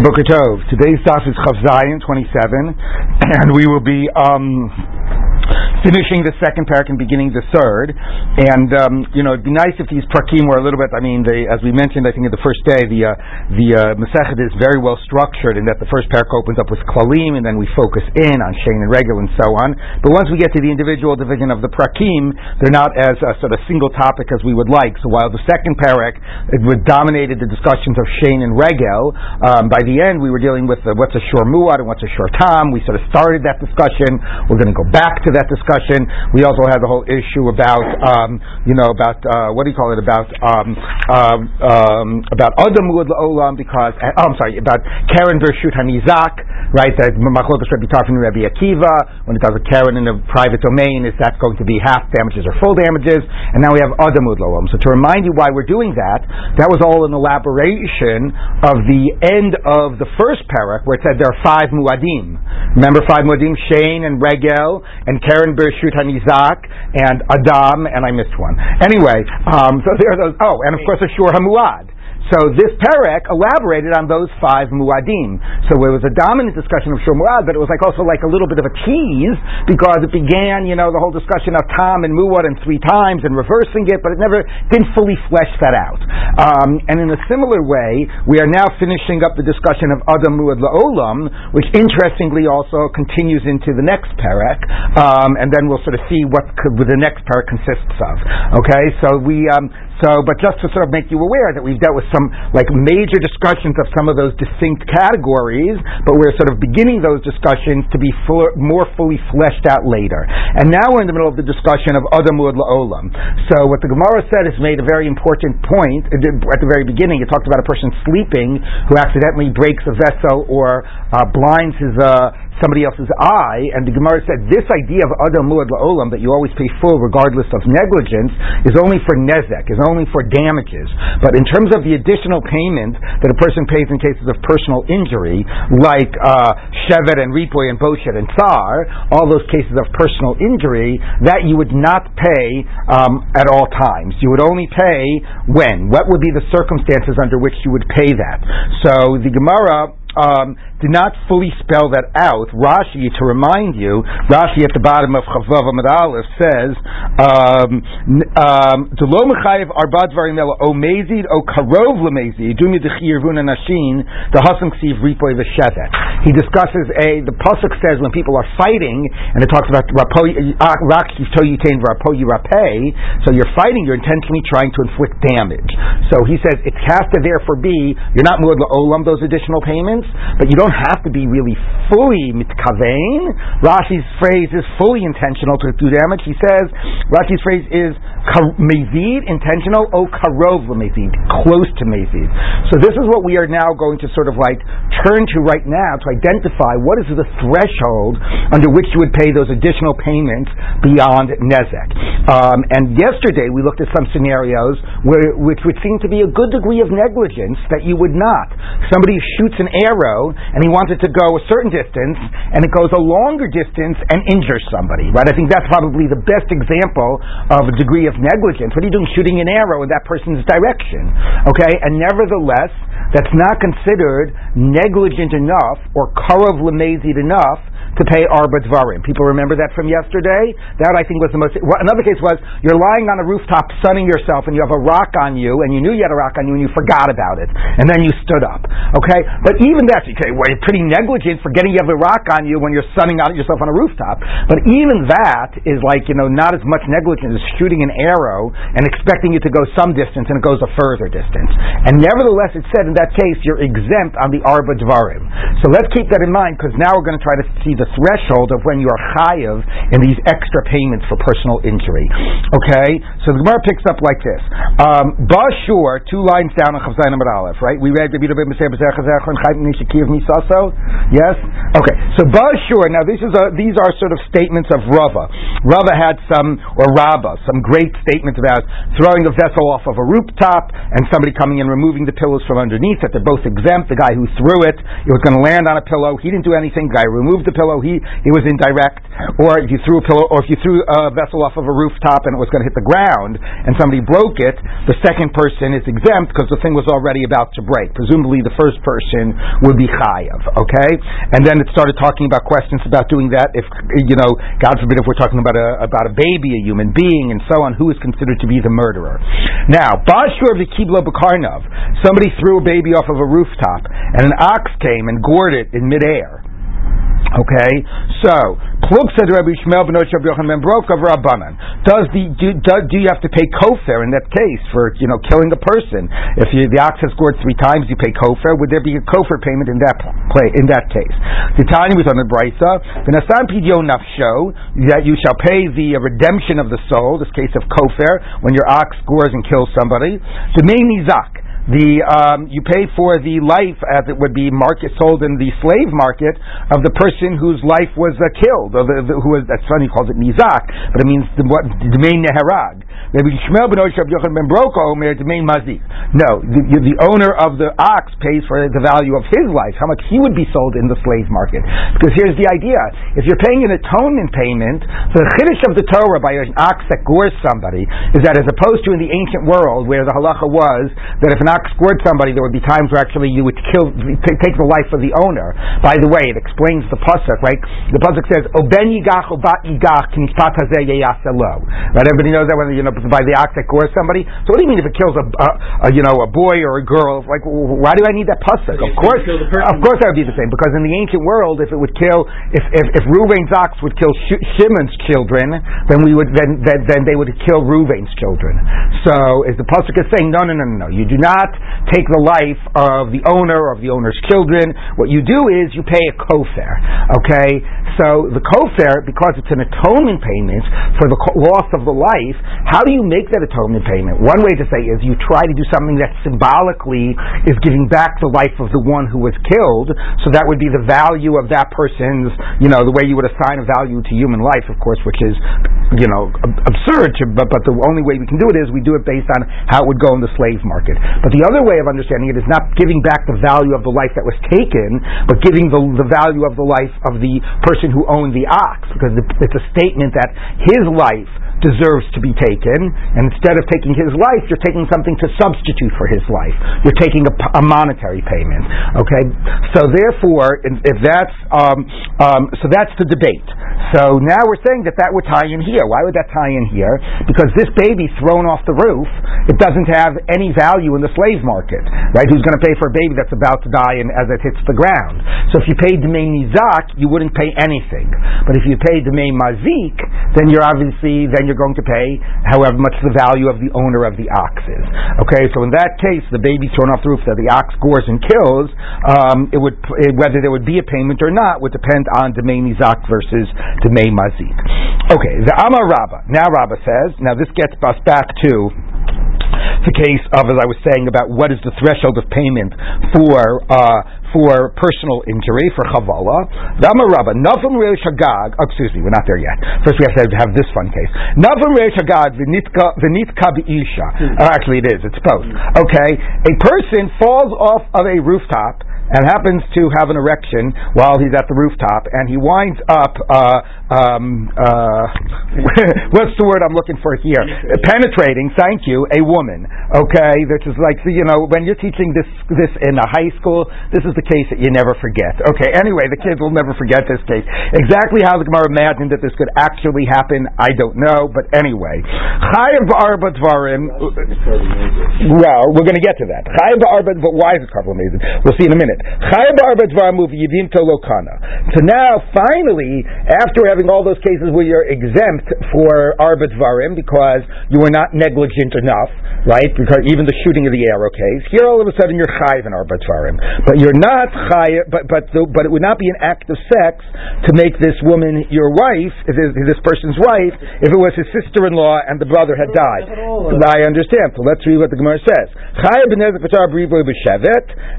Boker Tov. Today's daf is Chaf Zayin 27, and we will be um, finishing the second parak and beginning the third. And um, you know, it'd be nice if these prakim were a little bit. I mean, they, as we mentioned, I think in the first day, the uh, the uh, Masechet is very well structured in that the first parak opens up with klalim, and then we focus in on shein and regel and so on. But once we get to the individual division of the prakim, they're not as a sort of single topic as we would like. So while the second parak it dominated the discussions of shein and regel, um, by the end we were dealing with uh, what's a shor muad and what's a shor tam. We sort of started that discussion. We're going to go back to that discussion discussion. We also had the whole issue about, um, you know, about uh, what do you call it? About um, um, um about Adam Olam because oh, I'm sorry about Keren Bershut Hanizak, right? That Machlokas Rabbi Tarfon Rabbi Akiva when it does a Keren in a private domain, is that going to be half damages or full damages? And now we have Adam Olam. So to remind you why we're doing that, that was all an elaboration of the end of the first parak where it said there are five muadim. Remember five muadim, Shein and Regel and Keren Bereshut Hanizak and Adam, and I missed one. Anyway, um, so there are those. Oh, and of course, Ashur Hamuad. So this perek elaborated on those five muadim. So it was a dominant discussion of Shur but it was like also like a little bit of a tease because it began, you know, the whole discussion of Tam and Muad and three times and reversing it, but it never didn't fully flesh that out. Um, and in a similar way, we are now finishing up the discussion of Adam Muad La'olam, which interestingly also continues into the next perek, um, and then we'll sort of see what the next perek consists of. Okay, so we um, so, but just to sort of make you aware that we've dealt with some like major discussions of some of those distinct categories, but we're sort of beginning those discussions to be more fully fleshed out later. And now we're in the middle of the discussion of Adam muad la'olam. So what the Gemara said has made a very important point at the very beginning. It talked about a person sleeping who accidentally breaks a vessel or uh, blinds his uh, somebody else's eye, and the Gemara said this idea of Adam Muad La'olam, that you always pay full regardless of negligence, is only for Nezek, is only for damages. But in terms of the additional payment that a person pays in cases of personal injury, like uh, Shevet and Ripoy and Boshet and Tsar, all those cases of personal injury, that you would not pay um, at all times. You would only pay when? What would be the circumstances under which you would pay that? So the Gemara um, did not fully spell that out. Rashi, to remind you, Rashi at the bottom of Chavav Amud Aleph says, um, um, "Delo mechayev arba dvarim ela o mezid o karov lemezid dumi dechiyirvun anashin the hasam ksiv ripoy v'shevet." He discusses a the pasuk says when people are fighting, and it talks about uh, rak yitain rapo yirapay. So you're fighting, you're intentionally trying to inflict damage. So he says it has to therefore be you're not muad olam those additional payments, but you don't have to be really fully mitkavein. Rashi's phrase is fully intentional to do damage. He says Rashi's phrase is mezid, intentional, o karov mezid, close to mezid. So this is what we are now going to sort of like turn to right now to identify what is the threshold under which you would pay those additional payments beyond nezek. Um, and yesterday we looked at some scenarios where, which would seem to be a good degree of negligence that you would not. Somebody shoots an arrow and he wanted to go a certain distance, and it goes a longer distance and injures somebody, right? I think that's probably the best example of a degree of negligence. What are you doing shooting an arrow in that person's direction? Okay, and nevertheless, that's not considered negligent enough or karav lemezid enough to pay arba dvarim. People remember that from yesterday? That I think was the most. Another case was you're lying on a rooftop sunning yourself and you have a rock on you and you knew you had a rock on you and you forgot about it and then you stood up. Okay? But even that, okay, well, you're pretty negligent for getting you have a rock on you when you're sunning out yourself on a rooftop. But even that is like, you know, not as much negligence as shooting an arrow and expecting it to go some distance and it goes a further distance. And nevertheless, it said in that case, you're exempt on the arba dvarim. So let's keep that in mind because now we're going to try to see the threshold of when you are chayiv in these extra payments for personal injury. Okay, so the Gemara picks up like this. Um, Bashur, two lines down on Chavzayin Amud Aleph, right? We read Yes. Okay, so Bashur. Now this is a, these are sort of statements of Rava. Rava had some, or Rabba, some great statements about throwing a vessel off of a rooftop and somebody coming and removing the pillows from underneath. That they're both exempt. The guy who threw it, it was going to land on a pillow. He didn't do anything. The guy removed the pillow so he it was indirect. Or if you threw a pillow, or if you threw a vessel off of a rooftop and it was going to hit the ground, and somebody broke it, the second person is exempt because the thing was already about to break. Presumably, the first person would be chayav. Okay, and then it started talking about questions about doing that. If you know, God forbid, if we're talking about a about a baby, a human being, and so on, who is considered to be the murderer? Now, Bashur of the Kibla Bakarnov, somebody threw a baby off of a rooftop, and an ox came and gored it in midair. Okay, so Pluk said Rabbi Shmuel ben Yochanan ben Broka Rabbanan. Does the do, do, do, you have to pay kofer in that case for you know killing a person? If you, the ox has gored three times, you pay kofer. Would there be a kofer payment in that play in that case? The Tanya was on the brisa. V'nasan pidyo nafsho that you shall pay the uh, redemption of the soul. This case of kofer when your ox gores and kills somebody. The main nizak the um, you pay for the life as it would be market sold in the slave market of the person whose life was uh, killed, or the, the, who that's funny he calls it nizak, but it means the, what the main neharag. Maybe Shmuel ben Oshab Yochanan ben Broko Omer the main mazik. No, the, the owner of the ox pays for the value of his life, how much he would be sold in the slave market. Because here's the idea: if you're paying an atonement payment, the chiddush of the Torah by an ox that gores somebody is that as opposed to in the ancient world where the halacha was that if an ox gored somebody, there would be times where actually you would kill, take the life of the owner. By the way, it explains the pasuk, right? The pasuk says, "Oben yigach obat yigach Right? Everybody knows that when you know by the ox that gores somebody. So what do you mean if it kills a, a, a you know a boy or a girl? Like, why do I need that pasuk? Of course, of course, that would be the same because in the ancient world, if it would kill, if if, if Ruvain's ox would kill Sh- Shimon's children, then we would then, then then they would kill Ruvain's children. So is the pasuk is saying, no, no, no, no, no, you do not take the life of the owner or of the owner's children. What you do is you pay a kofer. Okay? So the kofer, because it's an atonement payment for the loss of the life, how do you make that atonement payment? One way to say is you try to do something that symbolically is giving back the life of the one who was killed. So that would be the value of that person's, you know, the way you would assign a value to human life, of course, which is, you know, absurd. To, but but the only way we can do it is we do it based on how it would go in the slave market. But the other way of understanding it is not giving back the value of the life that was taken, but giving the, the value of the life of the person who owned the ox, because it's a statement that his life deserves to be taken, and instead of taking his life, you're taking something to substitute for his life. You're taking a, a monetary payment. Okay, so therefore, if that's um, um, so that's the debate. So now we're saying that that would tie in here. Why would that tie in here? Because this baby thrown off the roof, it doesn't have any value in the slave market, right? Who's going to pay for a baby that's about to die and as it hits the ground? So if you paid Dmei Nizak, you wouldn't pay anything. But if you paid Dmei Mazik, then you're obviously then you're going to pay however much the value of the owner of the ox is. Okay, so in that case, the baby thrown off the roof that the ox gores and kills, um, it would it, whether there would be a payment or not would depend on Demei Nizak versus Demei Mazik. Okay, the Amar Rabba. Now Rabba says, now this gets us back to the case of, as I was saying, about what is the threshold of payment for uh, for personal injury, for chavala. Dama Rabba, Navim Reish Hagag, oh, excuse me, we're not there yet. First we have to have this fun case. Navim Reish Hagag, Vinitka Bi'isha. Oh, actually it is, it's both. Okay, a person falls off of a rooftop and happens to have an erection while he's at the rooftop, and he winds up, uh, um, uh, what's the word I'm looking for here? Penetrating, thank you, a woman. Okay, this is like, you know, when you're teaching this, this in a high school, this is the case that you never forget. Okay, anyway, the kids will never forget this case. Exactly how the Gemara imagined that this could actually happen, I don't know, but anyway. Chayav Arbatvarim, well, we're going to get to that. Chayav Arbat, but why is it amazing? We'll see in a minute. So now, finally, after having all those cases where you're exempt for arbet varim because you were not negligent enough, right? Because even the shooting of the arrow case, here all of a sudden you're chayiv in arbet varim, but you're not chayiv. But but the, but it would not be an act of sex to make this woman your wife, this, person's wife, if it was his sister-in-law and the brother had died. I understand. So let's read what the Gemara says.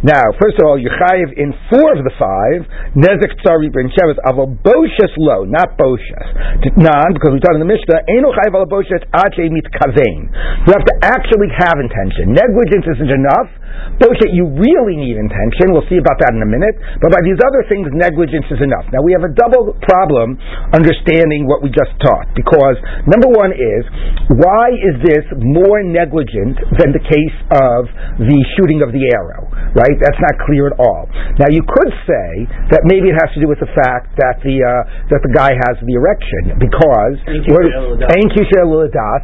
Now, first of all, you chayiv in four of the five. Nezek tzari ben shevet aval boshes lo, not boshes. Non, because we taught in the Mishnah, eno chayiv al boshes ache mit kavein. You have to actually have intention. Negligence isn't enough. Boshet, you really need intention. We'll see about that in a minute. But by these other things, negligence is enough. Now we have a double problem understanding what we just taught. Because number one is, why is this more negligent than the case of the shooting of the arrow? Right? That's not clear at all. Now you could say that maybe it has to do with the fact that the uh, that the guy has the erection because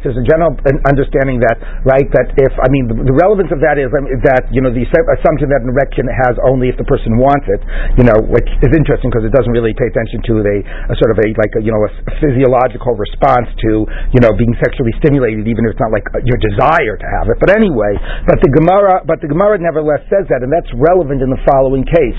there's a general understanding that right that if I mean the, the relevance of that is um, that you know the assumption that an erection has only if the person wants it you know which is interesting because it doesn't really pay attention to a, a sort of a like a, you know a, physiological response to you know being sexually stimulated even if it's not like uh, your desire to have it. But anyway but the Gemara but the Gemara nevertheless says that and that's relevant in the following case.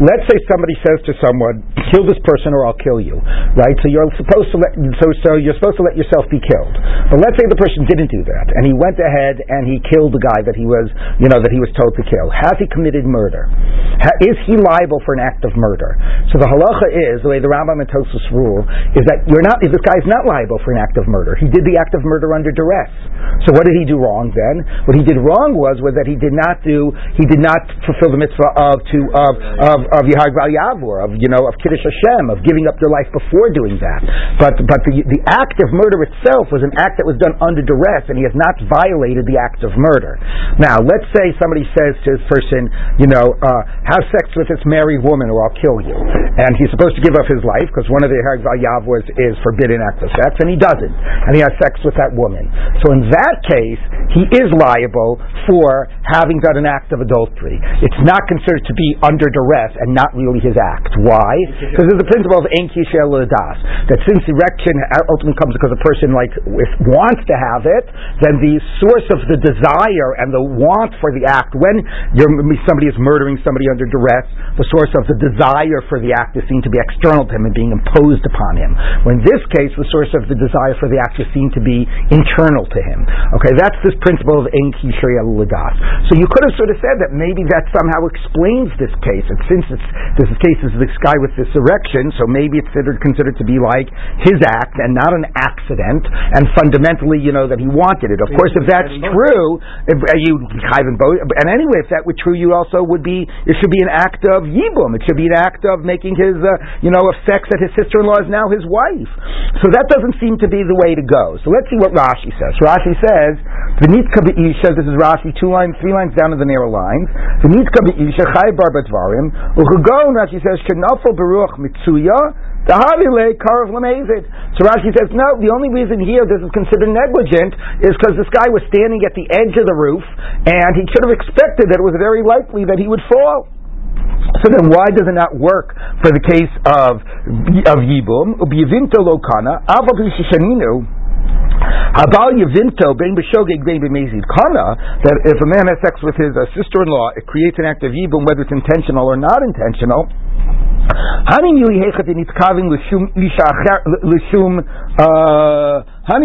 Let's say somebody says to someone kill this person or I'll kill you right? So you're supposed to let so so you're supposed to let yourself be killed. But let's say the person didn't do that and he went ahead and he killed the guy that he was you know that he was told to kill has he committed murder? Is he liable for an act of murder? So the halacha is the way the Rambam and Tosfos rule is that you're not this guy is not liable for an act of murder. He did the act of murder under duress. So what did he do wrong then? What he did wrong was was that he did not do he did not fulfill the mitzvah of to of of of Yahag Yavur of you know of Kiddush Hashem of giving up your life before doing that. But but the the act of murder itself was an act that was done under duress and he has not violated the act of murder. Now let's say somebody says to this person you know uh, have sex with this married woman or I'll kill you and he's supposed to give up his life because one of the Yavur is forbidden act of sex and he doesn't and he has sex with that woman so in that case he is liable for having done an act of adultery. It's not considered to be under duress and not really his act. Why? Because there's a principle of ein das that since erection ultimately comes because a person like wants to have it, then the source of the desire and the want for the act when somebody is murdering somebody under duress, the source of the desire for the act is seen to be external to him and being imposed upon him. When in this case, the source of the desire for the act is seen to be internal to him. Okay, that's this principle of ein so you could have sort of said that maybe that somehow explains this case. And since this case is this guy with this erection, so maybe it's considered, considered to be like his act and not an accident, and fundamentally, you know, that he wanted it. Of course, if that's true, if uh, you and anyway, if that were true, you also would be. It should be an act of yibum. It should be an act of making his, uh, you know, of sex that his sister-in-law is now his wife. So that doesn't seem to be the way to go. So let's see what Rashi says. Rashi says, "V'nitka be'isha." This is Rashi, two lines, three lines down to the narrow lines. V'nitka be'isha chay bar. Uchugon, Rashi says, "Kenafel beruach mitzuya." So Rashi says, no, the only reason here this is considered negligent is because this guy was standing at the edge of the roof and he should have expected that it was very likely that he would fall. So then, why does it not work for the case of of Yibum? Ubiyivinto lokana, Habal Yavinto bein b'shogeg bein b'mezid kana that if a man has sex with his uh, sister-in-law, it creates an act of yibum, whether it's intentional or not intentional. Nitkavin l'shum l'shum uh, that's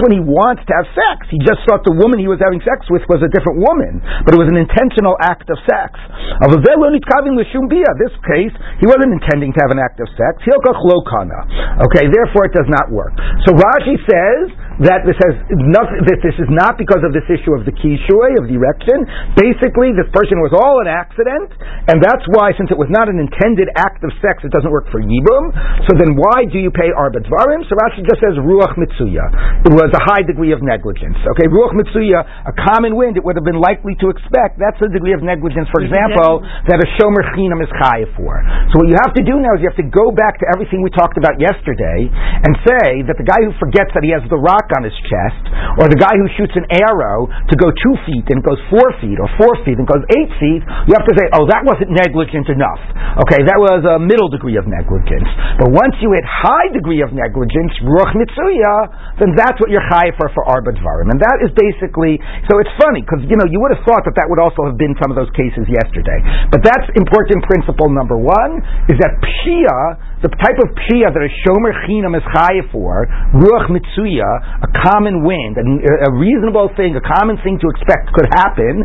when he wants to have sex. He just thought the woman he was having sex with was a different woman, but it was an intentional act of sex. This case, he wasn't intending to have an act of sex. Okay, therefore it does not work. So Rashi says that this has nothing, that this is not because of this issue of the kishui, of the erection. Basically, this person was all an accident, and that's why, since it was not an intended act of sex, it doesn't work for Yibum. So then why do you pay Arba Dvarim? So Rashi just says Ruach Mitsuya. It was a high degree of negligence. Okay, Ruach Mitsuya, a common wind, it would have been likely to expect. That's a degree of negligence, for example, that a Shomer Chinam is chayiv for. So what you have to do now is you have to go back to everything we talked about yesterday and say that the guy who forgets that he has the rock on his chest, or the guy who shoots an arrow to go two feet and goes four feet, or four feet and goes eight feet, you have to say, oh, that wasn't negligent enough. Okay, that was a middle degree of negligence. But once you hit high degree of negligence, ruach mitzuya, then that's what you're high for for arba. And that is basically, so it's funny, because, you know, you would have thought that that would also have been some of those cases yesterday. But that's important principle number one, is that pshia, the type of pshia that a shomer chinam is high for, ruach mitzuya, a common wind, a, a reasonable thing, a common thing to expect could happen,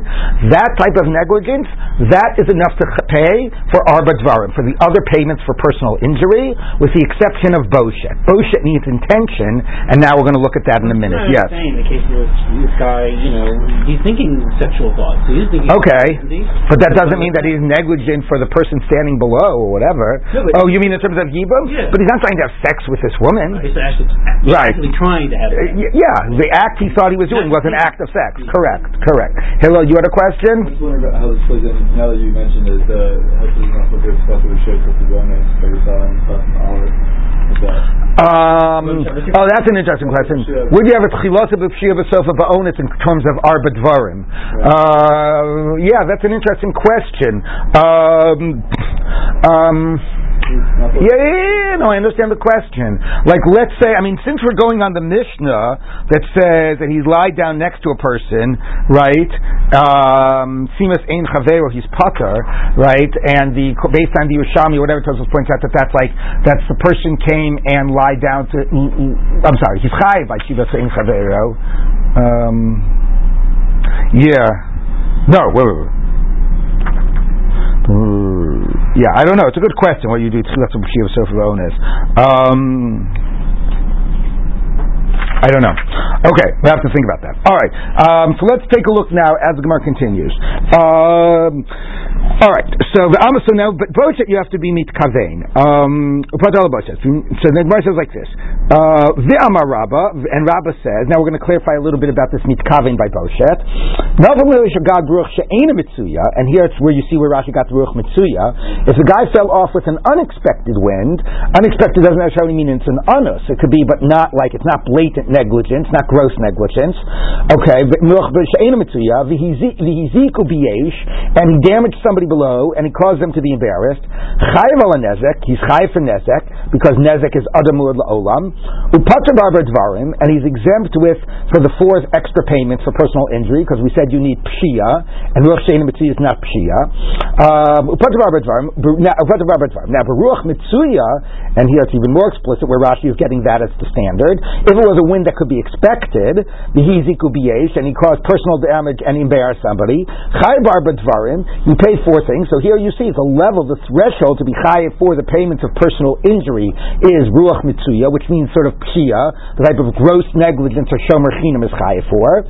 that type of negligence, that is enough to pay for arba dvarim, for the other payments for personal injury, with the exception of boshet. Boshet needs intention, and now we're going to look at that in a minute. Yes. Saying the case where this guy, you know, he's thinking sexual thoughts. He's thinking okay, but that doesn't mean that he's negligent for the person standing below or whatever. No, oh, you mean in terms of yibum? Yeah. But he's not trying to have sex with this woman. He's actually, he's Right. actually trying to have. Uh, yeah, the act he thought he was doing was an act of sex. Correct, correct. Hello, you had a question? was wondering about how this plays in. Now that you mentioned it, uh, how does not look at stuff that we showed for the bonus, Pakistan, and stuff, and all of? Um, oh, that's an interesting question. Would you have a tchilasa b'pshia b'sofa ba'onis in terms of arba dvarim? Uh, yeah, that's an interesting question. Um, um, yeah, yeah, no, I understand the question. Like, let's say, I mean, since we're going on the Mishnah that says that he's lied down next to a person, right? Um, Simas ein chavero, he's putter, right? And the based on the Yerushalmi, whatever Tosfos points out that that's like that's the person came and lied down to. I'm sorry, he's chayiv by Simas ein chavero. Um, yeah, no, wait, wait, wait. Yeah, I don't know. It's a good question. What you do tchilas b'shia v'sof onus. Um, I don't know. Okay, we have to think about that. All right. Um, so let's take a look now as the Gemara continues. Um, all right. So the. So now, but boshet you have to be meet kavein. Um, so the Gemara says like this. Uh, the Amar Rabba and Rabba says. Now we're going to clarify a little bit about this meet kavein by boshet. And here it's where you see where Rashi got the ruach mitzuya. If the guy fell off with an unexpected wind, unexpected doesn't necessarily mean it's an anus. It could be, but not like it's not blatant negligence, not gross negligence. Okay, and he damaged somebody below, and he caused them to be embarrassed. Chayiv ala nezek, he's chayiv for nezek because nezek is adamur la'olam. Upater dvarim, and he's exempt with for the fourth extra payments for personal injury because we said you need pshia, and ruach she'ena mitzuya is not pshia. Um, dvarim, now beruach mitzuya, and here it's even more explicit where Rashi is getting that as the standard. If it was a that could be expected, the and he caused personal damage and embarrassed somebody. You pay four things. So here you see the level, the threshold to be chayiv for the payments of personal injury is ruach mitzuya, which means sort of pshia, the type of gross negligence or shomer chinam is chayiv for.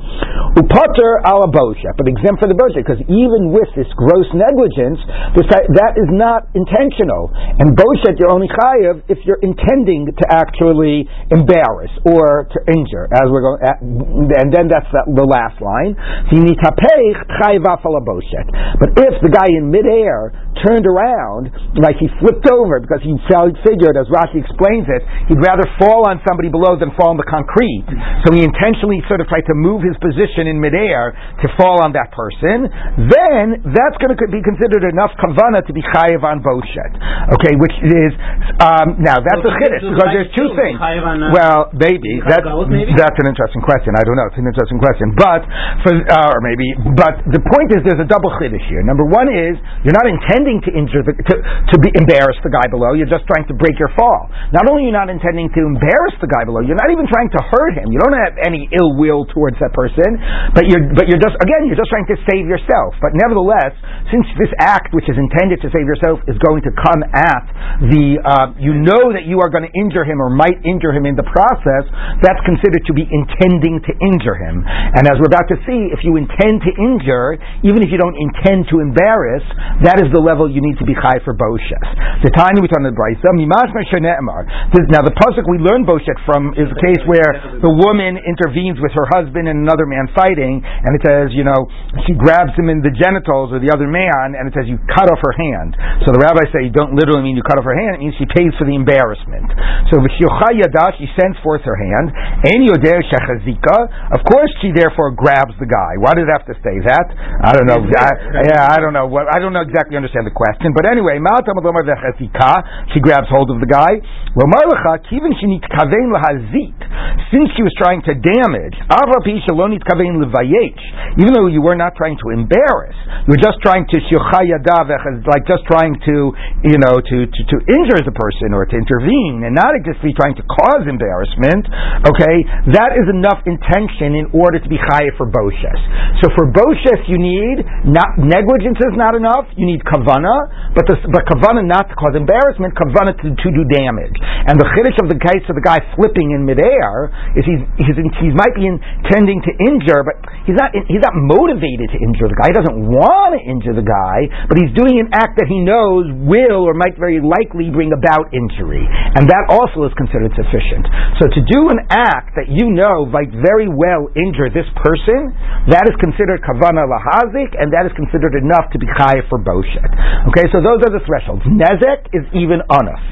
Upater ala bosha, but exempt for the bosha, because even with this gross negligence, this, that is not intentional. And boshet, you're only chayiv if you're intending to actually embarrass or to injure, as we're going, and then that's the, the last line. But if the guy in midair turned around, like he flipped over because he figured, as Rashi explains it, he'd rather fall on somebody below than fall on the concrete. So he intentionally sort of tried to move his position in midair to fall on that person. Then that's going to be considered enough kavana to be chayiv on boshet. Okay, which is um, now that's a chiddush because there's two things. Well, maybe that, that's an interesting question. I don't know. It's an interesting question, but for uh, or maybe, but the point is there's a double chiddush here. Number one is you're not intending to injure the, to to be embarrass the guy below. You're just trying to break your fall. Not only are you not intending to embarrass the guy below, you're not even trying to hurt him. You don't have any ill will towards that person, but you're but you're just again you're just trying to save yourself. But nevertheless, since this act, which is intended to save yourself, is going to come at the uh, you know that you are going to injure him or might injure him in the process, that's considered to be intending to injure him. And as we're about to see, if you intend to injure, even if you don't intend to embarrass, that is the level you need to be high for boshet. The time we turn the brisa, mimash Now the pasuk we learn boshet from is a case where the woman intervenes with her husband and another man fighting, and it says, you know, she grabs him in the genitals, or the other man, and it says you cut off her hand. So the rabbis say you don't literally mean you cut off her hand, it means she pays for the embarrassment. So yada, she sends forth her hand, and yodeh shechazika, of course she therefore grabs the guy. Why did it have to say that? I don't know. I, yeah, I don't know. What, I don't know exactly understand the question, but anyway, she grabs hold of the guy. Even she needs since she was trying to damage, even though you were not trying to embarrass, you were just trying to like just trying to you know to, to, to injure the person or to intervene, and not be trying to cause embarrassment. Okay, that is enough intention in order to be chayiv for boshes. So for boshes, you need not negligence is not enough. You need kavana, but the, but kavana not to cause embarrassment, kavana to, to do damage. And the chiddush of the case of the guy flipping in midair is he's, he's he might be intending to injure, but he's not he's not motivated to injure the guy. He doesn't want to injure the guy, but he's doing an act that he knows will or might very likely bring about injury, and that also is considered sufficient. So to do an act that you know might very well injure this person, that is considered kavana lahazik, and that is considered enough to be chayiv for boshet. Okay, so those are the thresholds. Nezek is even anaf.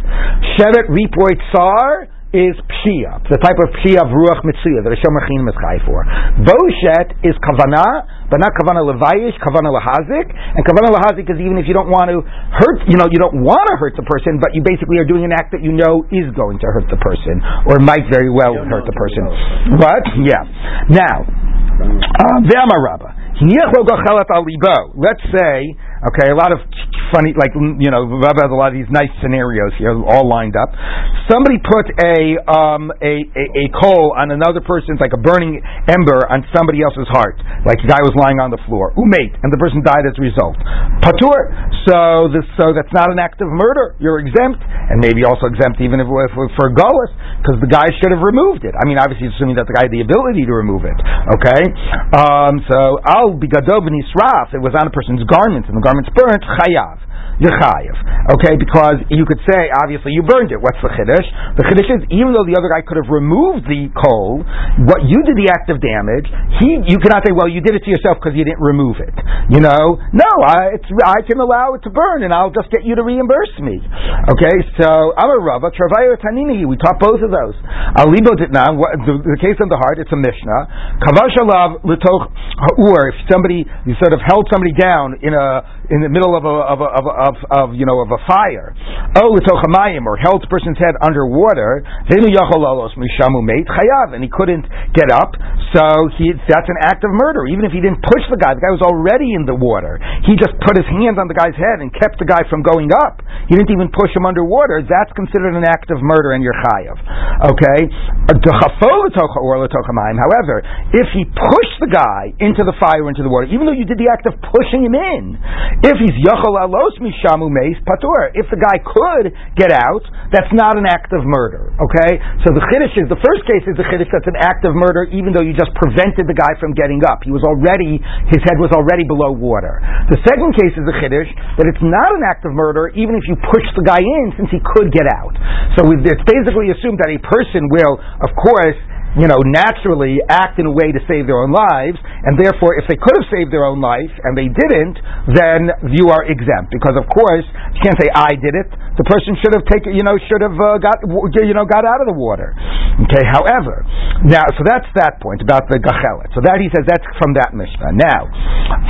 Shevet repoit tsar is pshia, the type of pshia of ruach mitzuya that a shomer chinam is chai for. Boshet is kavana, but not kavana levayish, kavana lahazik, and kavana lahazik is even if you don't want to hurt, you know, you don't want to hurt the person, but you basically are doing an act that you know is going to hurt the person, or might very well hurt the person. What? Yeah. Now, uh, Rabba. Let's say Okay, a lot of funny, like you know, Rabbi has a lot of these nice scenarios here, all lined up. Somebody put a um, a, a, a coal on another person's, like a burning ember on somebody else's heart, like the guy was lying on the floor, umate, and the person died as a result. Patur. So this, so that's not an act of murder. You're exempt, and maybe also exempt even if, if, if for gullus, because the guy should have removed it. I mean, obviously, assuming that the guy had the ability to remove it. Okay. Um, so al bigadov nisraf. It was on a person's garment, and the garment's burnt, chayav you're chayiv. Okay, because you could say, obviously, you burned it. What's the chiddush? The chiddush is, even though the other guy could have removed the coal, what you did the act of damage, he, you cannot say, well, you did it to yourself because you didn't remove it. You know, no, I, I can allow it to burn, and I'll just get you to reimburse me. Okay, so I'm a Rava, Travayo Tanini, we taught both of those. Alibo. The, the case of the heart, it's a Mishnah. Kavashalav litoch ha'ur. If somebody you sort of held somebody down in a in the middle of a of a, of, a, of, of you know of a fire. Oh, litochamayim or held a person's head underwater. And he couldn't get up. So he that's an act of murder. Even if he didn't push the guy, the guy was already in the water. He just put his hand on the guy's head and kept the guy from going up. He didn't even push him underwater. That's considered an act of murder, and you're chayav. Okay. However, if he pushed the guy into the fire, into the water, even though you did the act of pushing him in, if he's yachal alos mishamu meis patur, if the guy could get out, that's not an act of murder. Okay, so the chiddush is the first case is the chiddush that's an act of murder, even though you just prevented the guy from getting up. He was already his head was already below water. The second case is the chiddush that it's not an act of murder, even if you push the guy in, since he could get out. So it's basically assumed that a person will, of course you know, naturally act in a way to save their own lives, and therefore, if they could have saved their own life and they didn't, then you are exempt because, of course, you can't say I did it. The person should have taken, you know, should have uh, got, you know, got out of the water. Okay. However, now, so that's that point about the gachelet. So that he says that's from that mishnah. Now,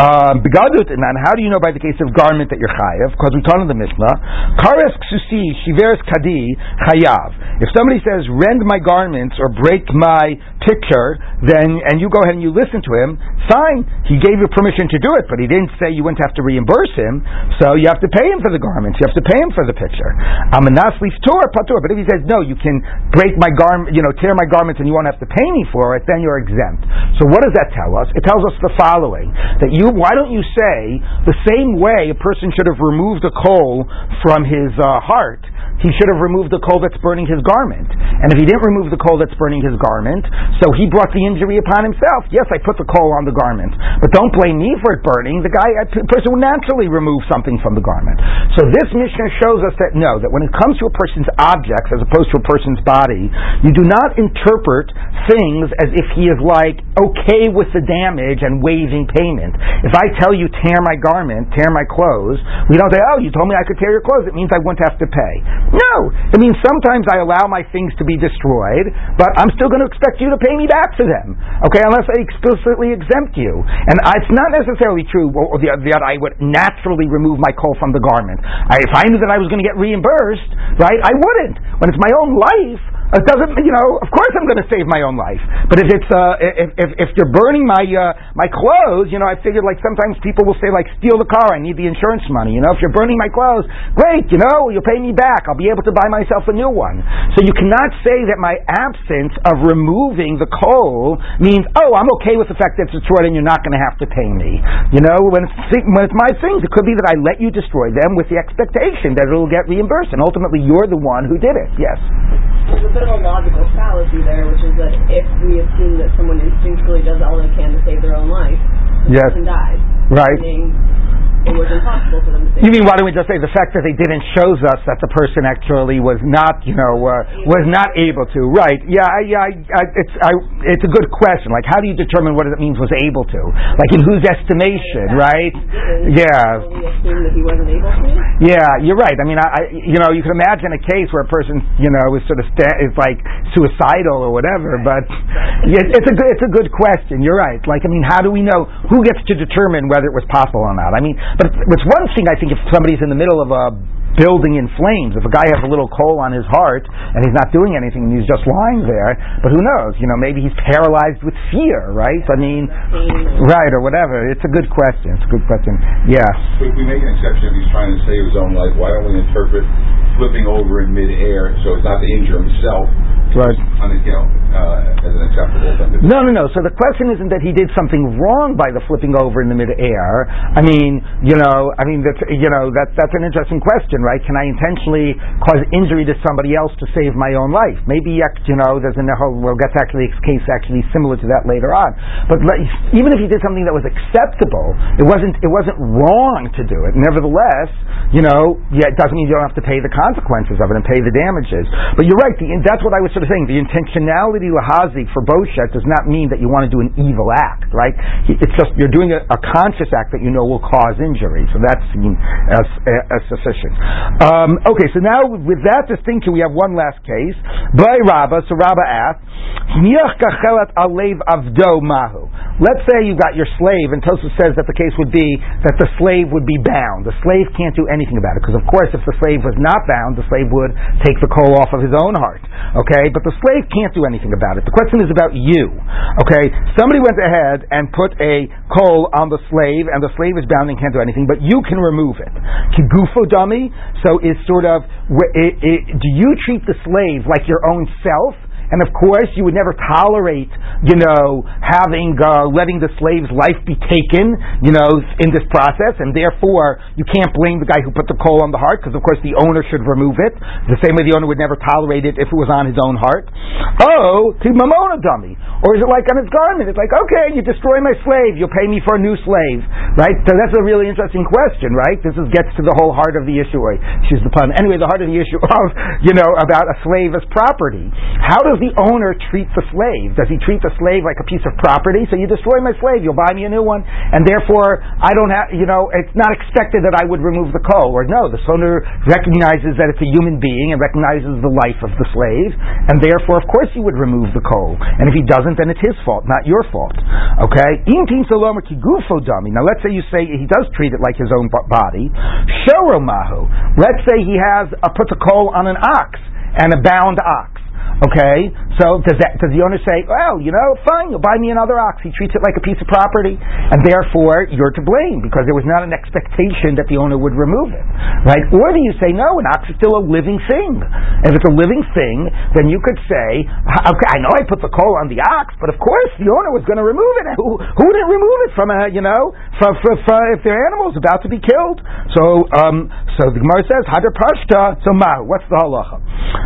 um, begadut, and how do you know by the case of garment that you're chayav? Because we taught in the mishnah, kares ksusi shiveres kadi chayav. If somebody says rend my garments or break my picture, then and you go ahead and you listen to him, fine. He gave you permission to do it, but he didn't say you wouldn't have to reimburse him, so you have to pay him for the garments. You have to pay him for the picture. I'm a nasleif tour patur, but if he says no, you can break my garment, you know, tear my garments, and you won't have to pay me for it, then you're exempt. So what does that tell us? It tells us the following: that you, why don't you say the same way a person should have removed a coal from his uh, heart? he should have removed the coal that's burning his garment. And if he didn't remove the coal that's burning his garment, so he brought the injury upon himself. Yes, I put the coal on the garment, but don't blame me for it burning. The guy, a person would naturally remove something from the garment. So this Mishnah shows us that no, that when it comes to a person's objects as opposed to a person's body, you do not interpret things as if he is like okay with the damage and waiving payment. If I tell you tear my garment, tear my clothes, we don't say, oh, you told me I could tear your clothes. It means I wouldn't have to pay. No, it means sometimes I allow my things to be destroyed, but I'm still going to expect you to pay me back for them. Okay, unless I explicitly exempt you. And it's not necessarily true that I would naturally remove my coal from the garment. I, if I knew that I was going to get reimbursed, right, I wouldn't. When it's my own life, it doesn't, you know. Of course, I'm going to save my own life. But if it's uh, if, if if you're burning my uh, my clothes, you know, I figured like sometimes people will say like steal the car. I need the insurance money. You know, if you're burning my clothes, great. You know, you'll pay me back. I'll be able to buy myself a new one. So you cannot say that my absence of removing the coal means oh I'm okay with the fact that it's destroyed and you're not going to have to pay me. You know, when it's when it's my things, it could be that I let you destroy them with the expectation that it will get reimbursed, and ultimately you're the one who did it. Yes bit of a logical fallacy there, which is that if we assume that someone instinctually does all they can to save their own life, the yes. person dies. Right. Meaning it was impossible for them to You mean why don't we just say the fact that they didn't shows us that the person actually was not, you know, uh, was not able to? Right? Yeah, I, yeah. I, I, it's I, it's a good question. Like, how do you determine what it means was able to? Like, in whose estimation? Right? Yeah. assume that he wasn't able to. Yeah, you're right. I mean, I, I you know, you can imagine a case where a person, you know, is sort of sta- is like suicidal or whatever. But it's a good it's a good question. You're right. Like, I mean, how do we know who gets to determine whether it was possible or not? I mean, but it's one thing, I think, if somebody's in the middle of a building in flames. If a guy has a little coal on his heart and he's not doing anything and he's just lying there, but who knows? You know, maybe he's paralyzed with fear, right? I mean, right or whatever. It's a good question. It's a good question. Yeah. If we make an exception if he's trying to save his own life, why don't we interpret flipping over in midair so as not to injure himself? Right. you know, uh, as an acceptable thing. No, no, no. So the question isn't that he did something wrong by the flipping over in the midair. I mean, you know, I mean that's you know that that's an interesting question, right? Can I intentionally cause injury to somebody else to save my own life? Maybe you know there's a we'll get to actually a case actually similar to that later on. But even if he did something that was acceptable, it wasn't it wasn't wrong to do it. Nevertheless, you know, yeah, it doesn't mean you don't have to pay the consequences of it and pay the damages. But you're right. The, that's what I was sort of saying. The intentionality lahazik for boshet does not mean that you want to do an evil act, right? It's just you're doing a, a conscious act that you know will cause injury. So that's seen as, as sufficient. Um, okay, so now with that distinction, we have one last case. By Rabba, so Rabba mahu. Let's say you got your slave, and Tosfos says that the case would be that the slave would be bound. The slave can't do anything about it, because of course, if the slave was not bound, the slave would take the coal off of his own heart. Okay, but the slave can't do anything about it. The question is about you. Okay, somebody went ahead and put a coal on the slave, and the slave is bound and can't do anything, but you can remove it. Kigufo dummy. So is sort of it, it, do you treat the slave like your own self? And of course, you would never tolerate, you know, having uh, letting the slave's life be taken, you know, in this process, and therefore you can't blame the guy who put the coal on the heart, because of course the owner should remove it. The same way the owner would never tolerate it if it was on his own heart. Oh, to mamona dummy, or is it like on his garment? It's like, okay, you destroy my slave, you'll pay me for a new slave, right? So that's a really interesting question, right? This is, gets to the whole heart of the issue. Excuse the pun. Anyway, the heart of the issue of, you know, about a slave as property. How does the owner treat the slave? Does he treat the slave like a piece of property? So you destroy my slave, you'll buy me a new one, and therefore I don't have, you know, it's not expected that I would remove the coal. Or no, the owner recognizes that it's a human being and recognizes the life of the slave, and therefore, of course, you would remove the coal. And if he doesn't, then it's his fault, not your fault. Okay? Now, let's say you say he does treat it like his own body. Let's say he has a, puts a coal on an ox and a bound ox. Okay, so does that does the owner say, well, you know, fine, you'll buy me another ox? He treats it like a piece of property, and therefore you're to blame because there was not an expectation that the owner would remove it, right? Or do you say, no, an ox is still a living thing? If it's a living thing, then you could say, okay, I know I put the coal on the ox, but of course the owner was going to remove it. Who who didn't remove it from a you know from, from, from if their animal is about to be killed? So um so the Gemara says, hadar pashta. So ma, what's the halacha?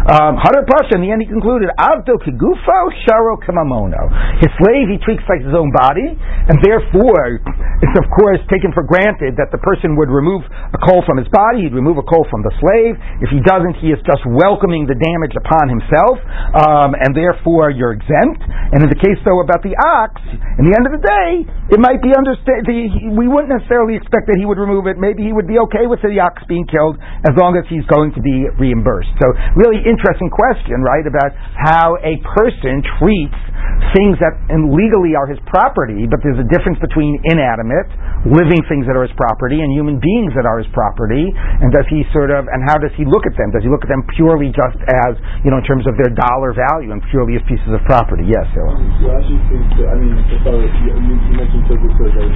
Um, Hadar Pashta, in the end, he concluded, Avdo Kigufo Sharo Kamamono. His slave he treats like his own body, and therefore it's of course taken for granted that the person would remove a coal from his body, he'd remove a coal from the slave. If he doesn't, he is just welcoming the damage upon himself, um, and therefore you're exempt. And in the case though about the ox, in the end of the day, it might be understood. We wouldn't necessarily expect that he would remove it. Maybe he would be okay with the ox being killed as long as he's going to be reimbursed. So really interesting question, right, about how a person treats things that legally are his property, but there's a difference between inanimate, living things that are his property, and human beings that are his property. And does he sort of, and how does he look at them? Does he look at them purely just as, you know, in terms of their dollar value and purely as pieces of property? Yes, Ella. Rashi seems to, I mean, you, you mentioned as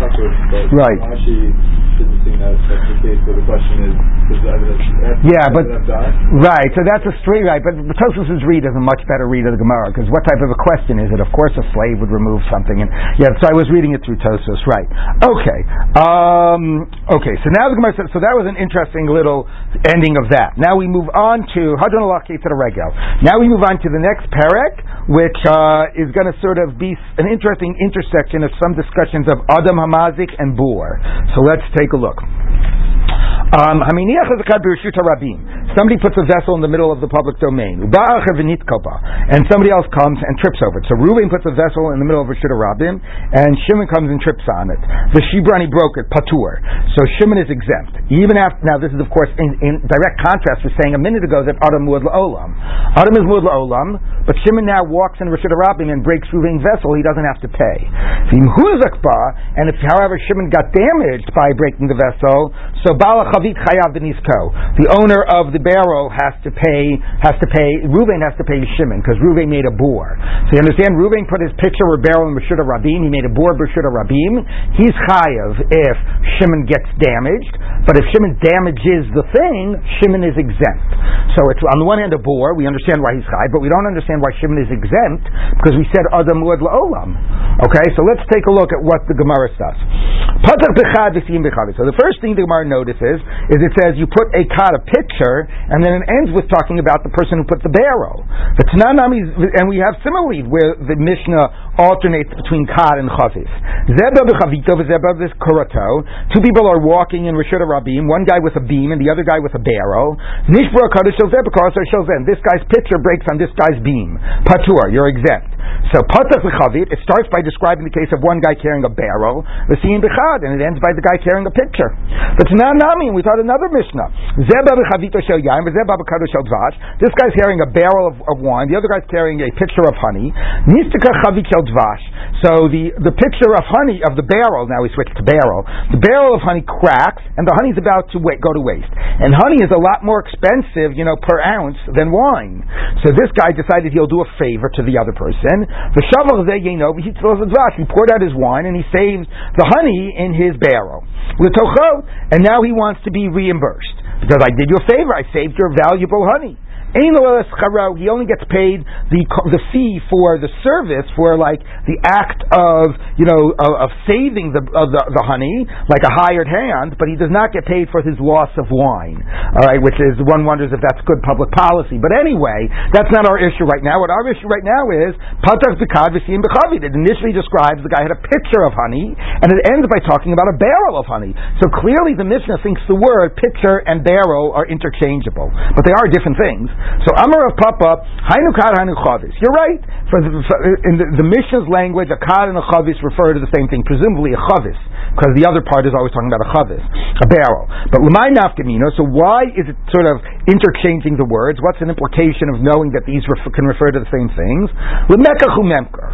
proper, but right. Rashi didn't seem that that's the case. So the question is, the evidence yeah, but right. So that's a straight right. But Tosfos's read is a much better read of the Gemara because what type of a question is it? Of course, a slave would remove something, and yeah. So I was reading it through Tosfos, right? Okay, um, okay. So now the Gemara said. So that was an interesting little ending of that. Now we move on to Hadron Alaki to the Regel. Now we move on to the next parak, which uh, is going to sort of be an interesting intersection of some discussions of Adam Hamazik and Boer. So let's take a look. Um, somebody puts a vessel in the middle of the public domain, and somebody else comes and trips over it. So Reuben puts a vessel in the middle of Rishut Rabim, and Shimon comes and trips on it. The Shibrani broke it, patur. So Shimon is exempt. Even after now, this is of course in, in direct contrast with saying a minute ago that Adam muad la'olam. Adam is muad la'olam, but Shimon now walks in Rishut Rabim and breaks Reuben's vessel. He doesn't have to pay. And if, however, Shimon got damaged by breaking the vessel, so Balach chavit chayav The owner of the barrel has to pay has to pay Ruvain has to pay Shimon because Ruvain made a bore. So you understand Ruvain put his pitcher or barrel in Rishut Rabim. He made a bore Rishut Rabim. He's chayav if Shimon gets damaged, but if Shimon damages the thing, Shimon is exempt. So it's on the one hand a bore. We understand why he's chayav, but we don't understand why Shimon is exempt because we said adam muad laolam. Okay, so let's take a look at what the Gemara says. So the first thing the Gemara notices is it says you put a kad, a pitcher, and then it ends with talking about the person who put the barrel. And we have similarly where the Mishnah alternates between kad and chavis. Zeba b'chavito v'zeba v'kurato. Two people are walking in Rishut Rabim, one guy with a beam and the other guy with a barrel. Nishbra kadosh shel This guy's pitcher breaks on this guy's beam. Patur, you're exempt. So patach v'chavit, it starts by describing the case of one guy carrying a barrel, v'siyim b'chad, and it ends by the guy carrying a pitcher. But Tananami, we thought another Mishnah. Zeba b'chavito shel yain, v'zeba b'kadosh shel dvash. This guy's carrying a barrel of, of, wine, the other guy's carrying a pitcher of honey. Nistika chavit shel dvash. So the, the pitcher of honey, of the barrel, now we switch to barrel, the barrel of honey cracks, and the honey's about to wait, go to waste. And honey is a lot more expensive, you know, per ounce than wine. So this guy decided he'll do a favor to the other person. The throws the drash, he poured out his wine and he saved the honey in his barrel. And now he wants to be reimbursed because I did you a favor. I saved your valuable honey. He only gets paid the the fee for the service for like the act of you know of, of saving the, of the the honey like a hired hand, but he does not get paid for his loss of wine. All right, which is one wonders if that's good public policy. But anyway, that's not our issue right now. What our issue right now is. It initially describes the guy had a pitcher of honey, and it ends by talking about a barrel of honey. So clearly, the Mishnah thinks the word pitcher and barrel are interchangeable, but they are different things. So Amar of Papa, Hainu Kad Hainu Chavis. You're right. For the, for, in the, the Mishnah's language, a Kad and a Chavis refer to the same thing, presumably a Chavis, because the other part is always talking about a Chavis, a barrel. But Lamai Nafkamino, so why is it sort of interchanging the words? What's an implication of knowing that these ref- can refer to the same things?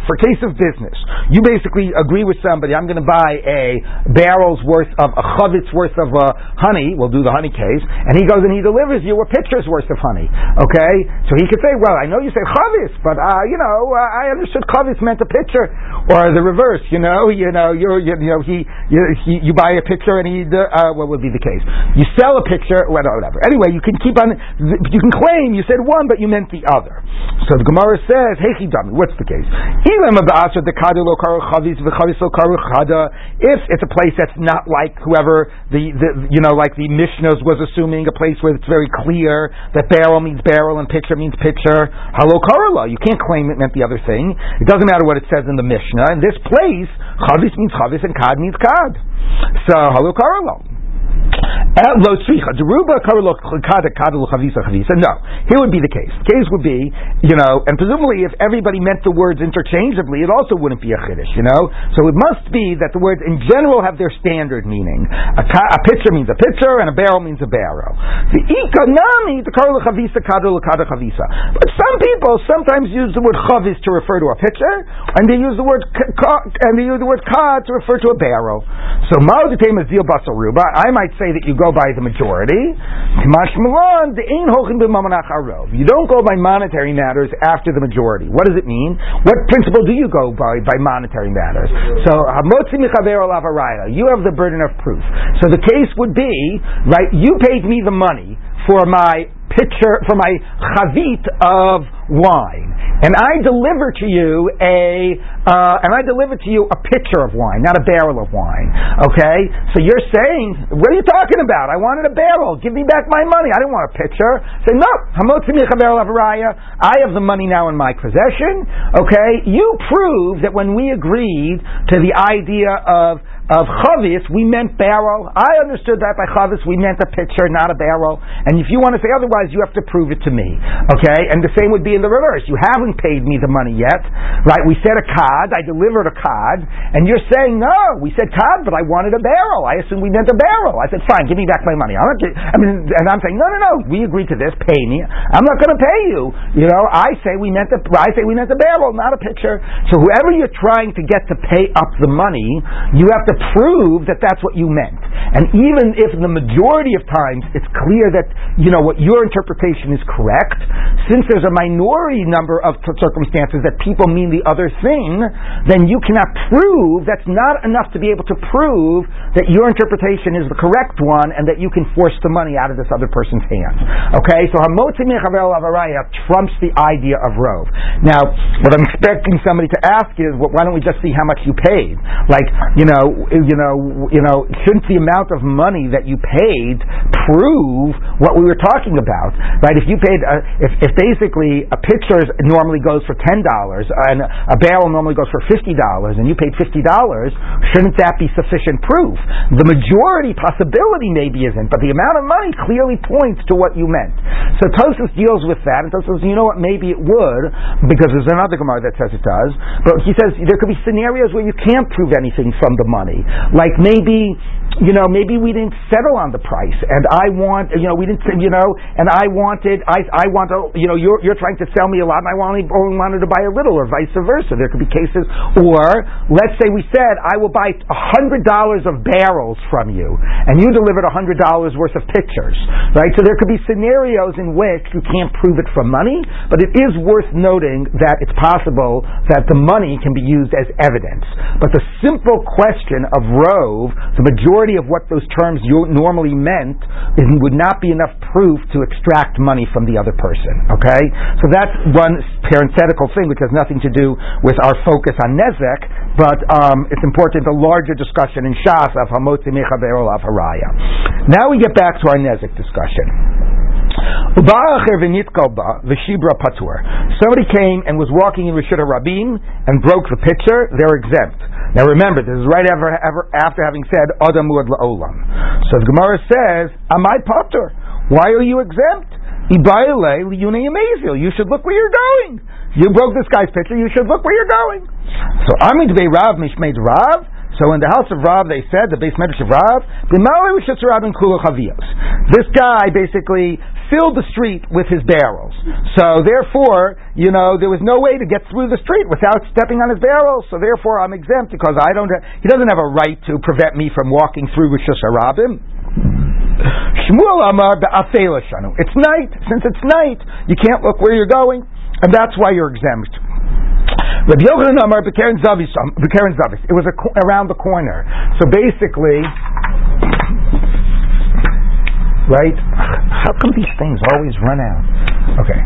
For case of business, you basically agree with somebody, I'm going to buy a barrel's worth of, a Chavis worth of uh, honey, we'll do the honey case, and he goes and he delivers you a pitcher's worth of honey. Okay, so he could say, "Well, I know you say chavis, but uh, you know, uh, I understood chavis meant a pitcher, or the reverse. You know, you know, you, you know, he you, you buy a picture and he uh, what would be the case? You sell a picture, whatever. Anyway, you can keep done. You can claim you said one, but you meant the other. So the Gemara says, "Hey, chidami." What's the case? If it's a place that's not like whoever the, the you know like the Mishnahs was assuming a place where it's very clear that barrel means barrel and picture means picture, Halo. You can't claim it meant the other thing. It doesn't matter what it says in the Mishnah. In this place, chavis means chavis and kad means kad. So karala. No, here would be the case. The case would be, you know, and presumably if everybody meant the words interchangeably, it also wouldn't be a chiddush, you know. So it must be that the words in general have their standard meaning. A, a pitcher means a pitcher, and a barrel means a barrel. The ikanami the karlo chavisa kada kada chavisa. But some people sometimes use the word chavis to refer to a pitcher, and they use the word and they use the word kad to refer to a barrel. So ma'oditema zil basaruba. I might say that you go by the majority. You don't go by monetary matters after the majority. What does it mean? What principle do you go by by monetary matters? So you have the burden of proof. So the case would be, right, you paid me the money for my pitcher, for my chavit of wine, and I deliver to you a, uh, and I deliver to you a pitcher of wine, not a barrel of wine. Okay, so you're saying, what are you talking about? I wanted a barrel. Give me back my money. I didn't want a pitcher. Say no. I have the money now in my possession. Okay, you prove that when we agreed to the idea of of chavis, we meant barrel. I understood that by chavis, we meant a pitcher, not a barrel. And if you want to say otherwise, you have to prove it to me. Okay? And the same would be in the reverse. You haven't paid me the money yet, right? We said a kad, I delivered a kad, and you're saying, no, we said kad, but I wanted a barrel. I assumed we meant a barrel. I said, fine, give me back my money. I'm not, I mean, and I'm saying, no, no, no, we agreed to this, pay me. I'm not going to pay you. You know, I say we meant the, I say we meant a barrel, not a pitcher. So whoever you're trying to get to pay up the money, you have to to prove that that's what you meant. And even if the majority of times it's clear that, you know, what your interpretation is correct, since there's a minority number of circumstances that people mean the other thing, then you cannot prove, that's not enough to be able to prove that your interpretation is the correct one and that you can force the money out of this other person's hands. Okay, so Hamotzi Mechavel Avaraya trumps the idea of Rove. Now, what I'm expecting somebody to ask is, well, why don't we just see how much you paid? Like, you know, you know, you know, shouldn't the amount of money that you paid prove what we were talking about, right? If you paid, uh, if, if basically a pitcher normally goes for ten dollars and a barrel normally goes for fifty dollars, and you paid fifty dollars, shouldn't that be sufficient proof? The majority possibility maybe isn't, but the amount of money clearly points to what you meant. So Tosfos deals with that, and Tosfos you know what? Maybe it would, because there's another Gemara that says it does. But he says there could be scenarios where you can't prove anything from the money Like maybe, you know, maybe we didn't settle on the price, and I want, you know, we didn't, you know, and I wanted, I, I want to, you know, you're, you're trying to sell me a lot, and I only, only wanted to buy a little, or vice versa. There could be cases, or let's say we said, I will buy a hundred dollars of barrels from you, and you delivered a hundred dollars worth of pictures, right? So there could be scenarios in which you can't prove it from money, but it is worth noting that it's possible that the money can be used as evidence. But the simple question of rove, the majority of what those terms normally meant would not be enough proof to extract money from the other person. Okay? So that's one parenthetical thing which has nothing to do with our focus on Nezek, but um, it's important, the larger discussion in Shas of Hamotzi Mechaber of Haraya. Now we get back to our Nezek discussion. Somebody came and was walking in Rishut Rabim and broke the pitcher, they're exempt. Now remember, this is right after, after having said Adam Muad La'olam. So the Gemara says, Am I Potter, why are you exempt? You should look where you're going. You broke this guy's pitcher, you should look where you're going. So Ami Dvei Rav Mishmeid Rav, so in the house of Rav, they said, the base medrash of Rav, this guy basically filled the street with his barrels. So therefore, you know, there was no way to get through the street without stepping on his barrels. So therefore, I'm exempt because I don't. Ha- he doesn't have a right to prevent me from walking through Rishus Harabim. Shmuel Amar. It's night. Since it's night, you can't look where you're going, and that's why you're exempt. Rabbi Yochanan Amar Bekeren um, Zavis. It was co- around the corner. So basically, right? how come these things always run out? Okay.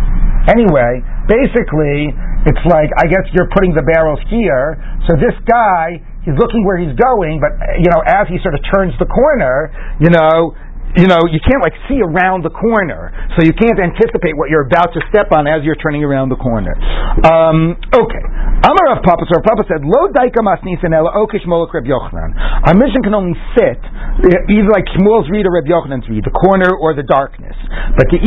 Anyway, basically, it's like I guess you're putting the barrels here. So this guy, he's looking where he's going, but you know, as he sort of turns the corner, you know, you know, you can't like see around the corner, so you can't anticipate what you're about to step on as you're turning around the corner. Um, okay. Amar Papa, so Papa said, Lo daika okish Reb Yochanan. Our Mishnah can only fit either like Shmuel's read or Reb Yochanan's read, the corner or the darkness. But the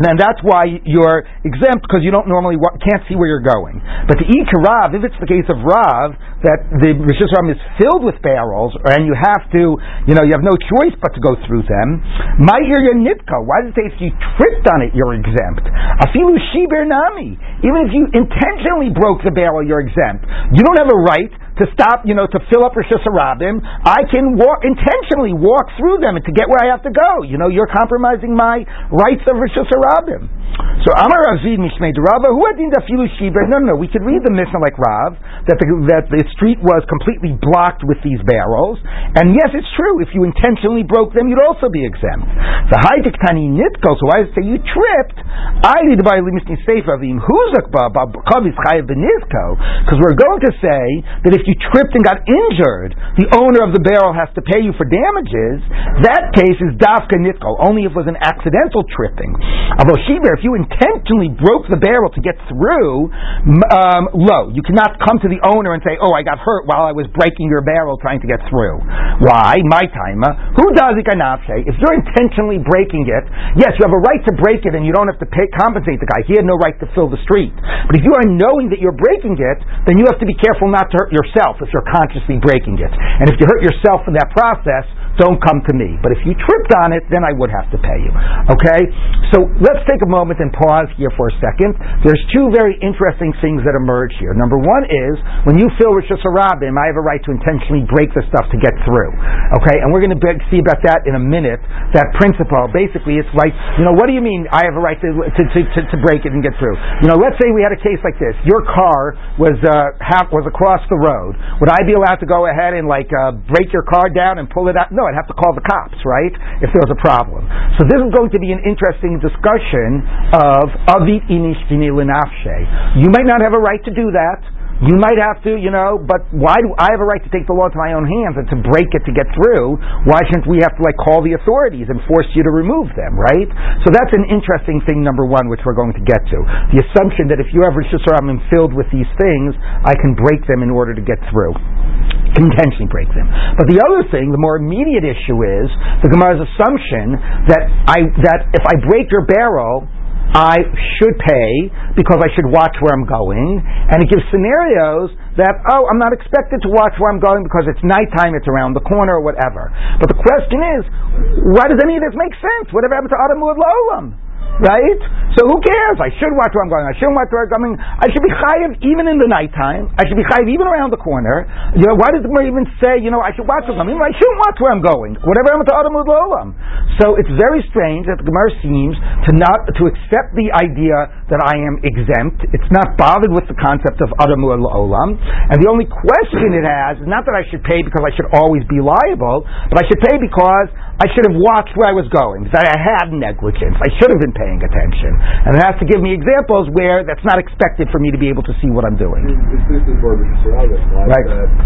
then that's why you're exempt because you don't normally can't see where you're going. But the Rav, if it's the case of Rav, that the Rishus is filled with barrels, and you have to, you know, you have no choice but to go through them. My nitko. Why does it say if you tripped on it, you're exempt? Afilu shiber nami. Even if you intentionally broke the barrel, you're exempt. You don't have a right to stop, you know, to fill up Rishus Harabim. I can walk intentionally walk through them to get where I have to go. You know, you're compromising my rights of Rishus Harabim. So Amar Razid Mishnei Rava, who had dafilu shiber? No, no, no. We could read the Mishnah like Rav that the, that the street was completely blocked with these barrels. And yes, it's true. If you intentionally broke them, you'd also be exempt. The high tani nitko. So I say you tripped. I need to buy seifavim huzakba kavis chayav benizko. Because we're going to say that if you tripped and got injured, the owner of the barrel has to pay you for damages. That case is dafka nitko. Only if it was an accidental tripping. Although if you intentionally broke the barrel to get through, um, low. You cannot come to the owner and say, "Oh, I got hurt while I was breaking your barrel trying to get through." Why? My timer. Who does it? If you're intentionally breaking it, yes, you have a right to break it, and you don't have to pay, compensate the guy. He had no right to fill the street. But if you are knowing that you're breaking it, then you have to be careful not to hurt yourself if you're consciously breaking it. And if you hurt yourself in that process, don't come to me. But if you tripped on it, then I would have to pay you. Okay? So let's take a moment and pause here for a second. There's two very interesting things that emerge here. Number one is when you feel Rishus Harabim, I have a right to intentionally break the stuff to get through. Okay? And we're going to see about that in a minute. That principle, basically, it's like, you know, what do you mean I have a right to, to, to, to break it and get through? You know, let's say we had a case like this. Your car was, uh, half, was across the road. Would I be allowed to go ahead and like, uh, break your car down and pull it out? No, I'd have to call the cops, right? If there was a problem. So this is going to be an interesting discussion of avit inish You might not have a right to do that. You might have to, you know, but why do I have a right to take the law into my own hands and to break it to get through? Why shouldn't we have to like call the authorities and force you to remove them, right? So that's an interesting thing, number one, which we're going to get to. The assumption that if you have Rishus filled with these things, I can break them in order to get through intentionally break them. But the other thing, the more immediate issue is the Gemara's assumption that I that if I break your barrel, I should pay because I should watch where I'm going. And it gives scenarios that, oh, I'm not expected to watch where I'm going because it's nighttime, it's around the corner, or whatever. But the question is, why does any of this make sense? Whatever happened to Adam Lolam? Right? So who cares? I should watch where I'm going. I shouldn't watch where I'm going. I should be chayiv even in the nighttime. I should be chayiv even around the corner. You know, why does the even say, you know, I should watch where I'm going? I shouldn't watch where I'm going. Whatever happened to Adam Olam. So it's very strange that the Gemara seems to not to accept the idea that I am exempt. It's not bothered with the concept of Adam Olam. And the only question it has is not that I should pay because I should always be liable, but I should pay because I should have watched where I was going. That I had negligence. I should have been paying attention. And it has to give me examples where that's not expected for me to be able to see what I'm doing. This is right.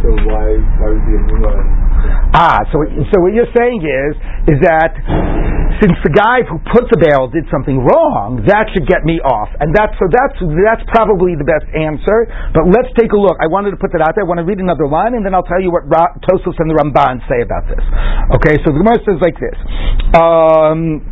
so why why would you in the line? Ah, so so what you're saying is is that since the guy who put the barrel did something wrong, that should get me off, and that's so that's that's probably the best answer. But let's take a look. I wanted to put that out there. I want to read another line, and then I'll tell you what Ra- Tosfos and the Ramban say about this. Okay, so the Gemara says like this. Um,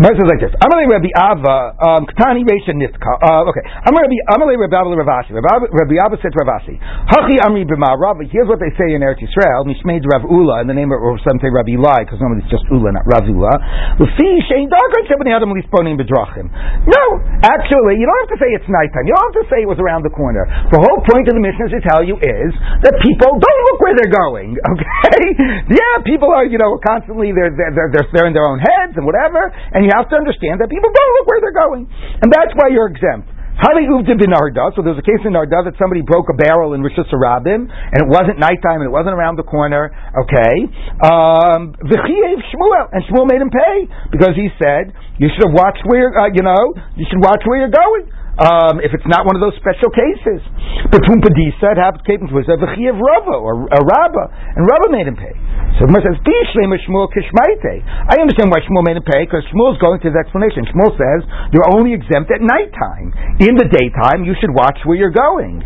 Gemara says like this: Amalei Rabbi Ava, um, Ktani Reisha Nitka. Uh, okay, Amalei Rabbi Ava Rav Ashi. Rabbi Ava said Rav Ashi. Hachi Amri B'ma Rav. Here's what they say in Eretz Yisrael. Mishmeid Rav Ula, in the name of some say Rabbi Lai, because normally it's just Ula, not Rav Ula. L'fi Shein Dagan Shebani Adam Lisponim B'drachim. No, actually, you don't have to say it's nighttime. You don't have to say it was around the corner. The whole point of the Mishnah is to tell you is that people don't look where they're going. Okay? Yeah, people are you know constantly they're they're they're, they're in their own heads and whatever, and you have to understand that people don't look where they're going. And that's why you're exempt. Hali Uvdim bin Narda. So there was a case in Narda that somebody broke a barrel in Rishus Rabim, and it wasn't nighttime, and it wasn't around the corner. Okay. Um, Shmuel, and Shmuel made him pay because he said you should have watched where uh, you know you should watch where you're going um, if it's not one of those special cases. But Pumbedisa, it happens to V'chiyav Rava, or a Rabba, and Rava made him pay. So Gemara says, Shmuel. I understand why Shmuel made him pay, because Shmuel's going to his explanation. Shmuel says, you're only exempt at nighttime. In the daytime, you should watch where you're going.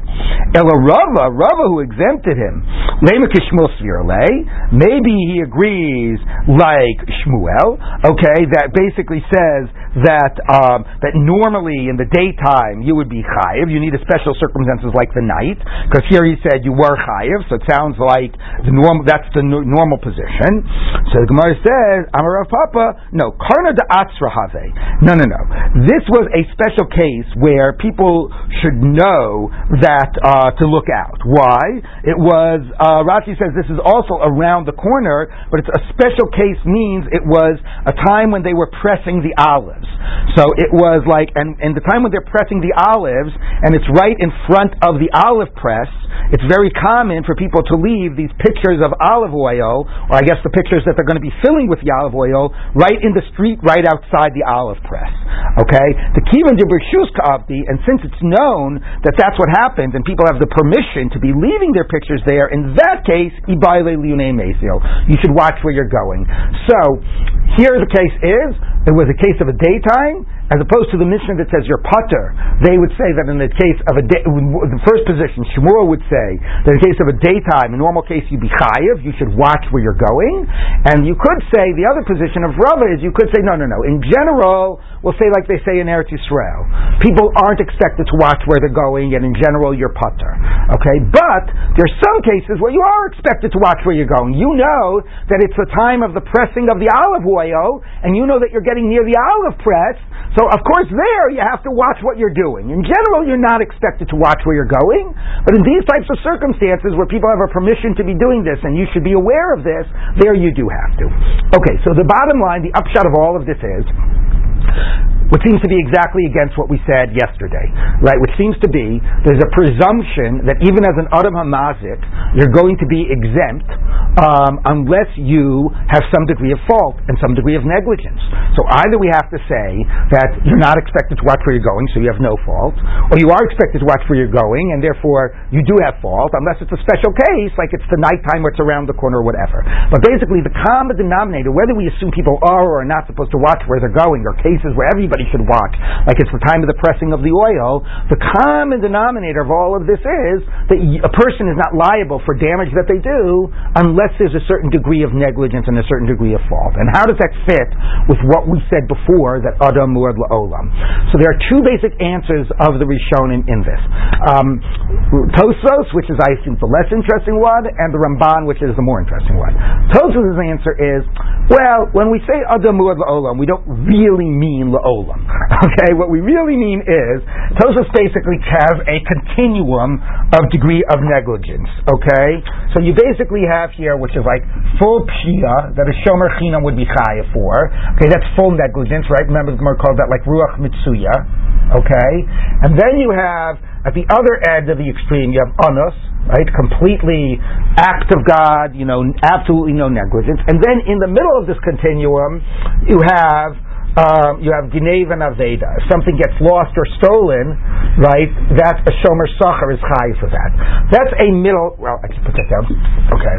Ela Rava, Rava who exempted him, maybe he agrees like Shmuel, okay, that basically says that, um, that normally in the daytime, you would be chayiv. You need a special circumstances like the night, because here he said you were chayiv, so it sounds like the normal. That's the no, normal position. So the Gemara says, Amarav Papa, no, karna de atzrahave. No, no, no. This was a special case where people should know that uh, to look out. Why? It was uh, Rashi says this is also around the corner, but it's a special case means it was a time when they were pressing the olives. So it was like, and, and the time when they're pressing the olives, and it's right in front of the olive press, it's very common for people to leave these pictures of olive oil, or I guess the pictures that they're going to be filling with the olive oil, right in the street, right outside the olive press. Okay? The kivan de ka'avdi, and since it's known that that's what happens, and people have the permission to be leaving their pictures there, in that case, ibaile liune You should watch where you're going. So, here the case is, it was a case of a daytime, as opposed to the Mishnah that says you're putter, they would say that in the case of a day, the first position, Shmuel would say that in the case of a daytime, in normal case you'd be chayiv, you should watch where you're going, and you could say the other position of Rava is you could say no, no, no. In general, we'll say like they say in Eretz Yisrael, people aren't expected to watch where they're going, and in general you're putter. Okay, but there's some cases where you are expected to watch where you're going. You know that it's the time of the pressing of the olive oil, and you know that you're getting near the olive press. So of course there you have to watch what you're doing. In general, you're not expected to watch where you're going, but in these types of circumstances where people have a permission to be doing this and you should be aware of this, there you do have to. Okay, so the bottom line, the upshot of all of this is what seems to be exactly against what we said yesterday, right? Which seems to be there's a presumption that even as an Adam Hamazik, you're going to be exempt um, unless you have some degree of fault and some degree of negligence. So either we have to say that you're not expected to watch where you're going, so you have no fault, or you are expected to watch where you're going, and therefore you do have fault, unless it's a special case, like it's the nighttime or it's around the corner or whatever. But basically, the common denominator, whether we assume people are or are not supposed to watch where they're going, or cases where everybody should watch, like it's the time of the pressing of the oil, the common denominator of all of this is that a person is not liable for damage that they do unless there's a certain degree of negligence and a certain degree of fault. And how does that fit with what we said before that Adam Muad La'olam? So there are two basic answers of the Rishonim in this. Um, Tosfos, which is I think the less interesting one, and the Ramban, which is the more interesting one. Tosfos' answer is, well, when we say Adam Muad La'olam, we don't really mean La'olam. Okay, what we really mean is Tosfos basically has a continuum of degree of negligence. Okay, so you basically have here, which is like full pshia that a shomer chinam would be chaya for. Okay, that's full negligence, right? Remember the Gemara called that like ruach mitzuya. Okay, and then you have at the other end of the extreme, you have anus, right? Completely act of God, you know, absolutely no negligence. And then in the middle of this continuum, you have um, you have Ginev and Aveda. If something gets lost or stolen, right, that a Shomer Sachar is high for that. That's a middle, well, I can put that down. Okay.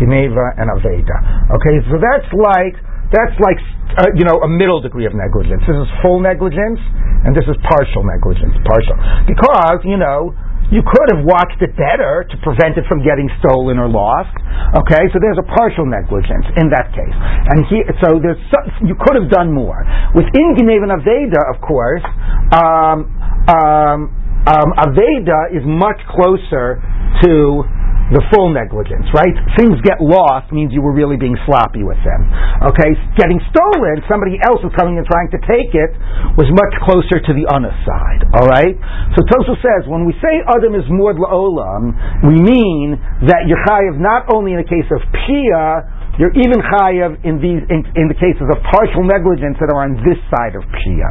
Geneva and Aveda. Okay, so that's like, that's like, uh, you know, a middle degree of negligence. This is full negligence, and this is partial negligence. Partial. Because, you know, you could have watched it better to prevent it from getting stolen or lost. Okay, so there's a partial negligence in that case, and he, so there's you could have done more within Gneva Aveda, of course. Um, um, um, Aveda is much closer to the full negligence, right? Things get lost means you were really being sloppy with them. Okay, getting stolen, somebody else was coming and trying to take it, was much closer to the honest side. All right. So Tosfos says when we say Adam is muad la'olam, we mean that Yechayev not only in a case of pshia you're even chayav in these in, in the cases of partial negligence that are on this side of pshia.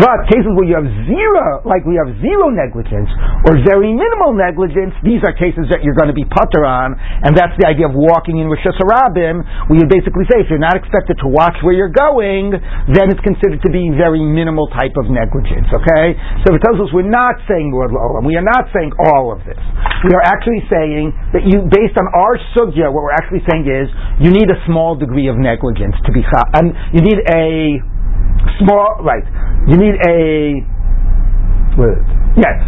But cases where you have zero, like we have zero negligence or very minimal negligence, these are cases that you're going to be putter on, and that's the idea of walking in Rishus Harabim, where you basically say if you're not expected to watch where you're going, then it's considered to be very minimal type of negligence. Okay, so it tells us we're not saying Lord Olam, we are not saying all of this. We are actually saying that you, based on our sugya, what we're actually saying is you need a small degree of negligence to be cha- and you need a small right. You need a yes.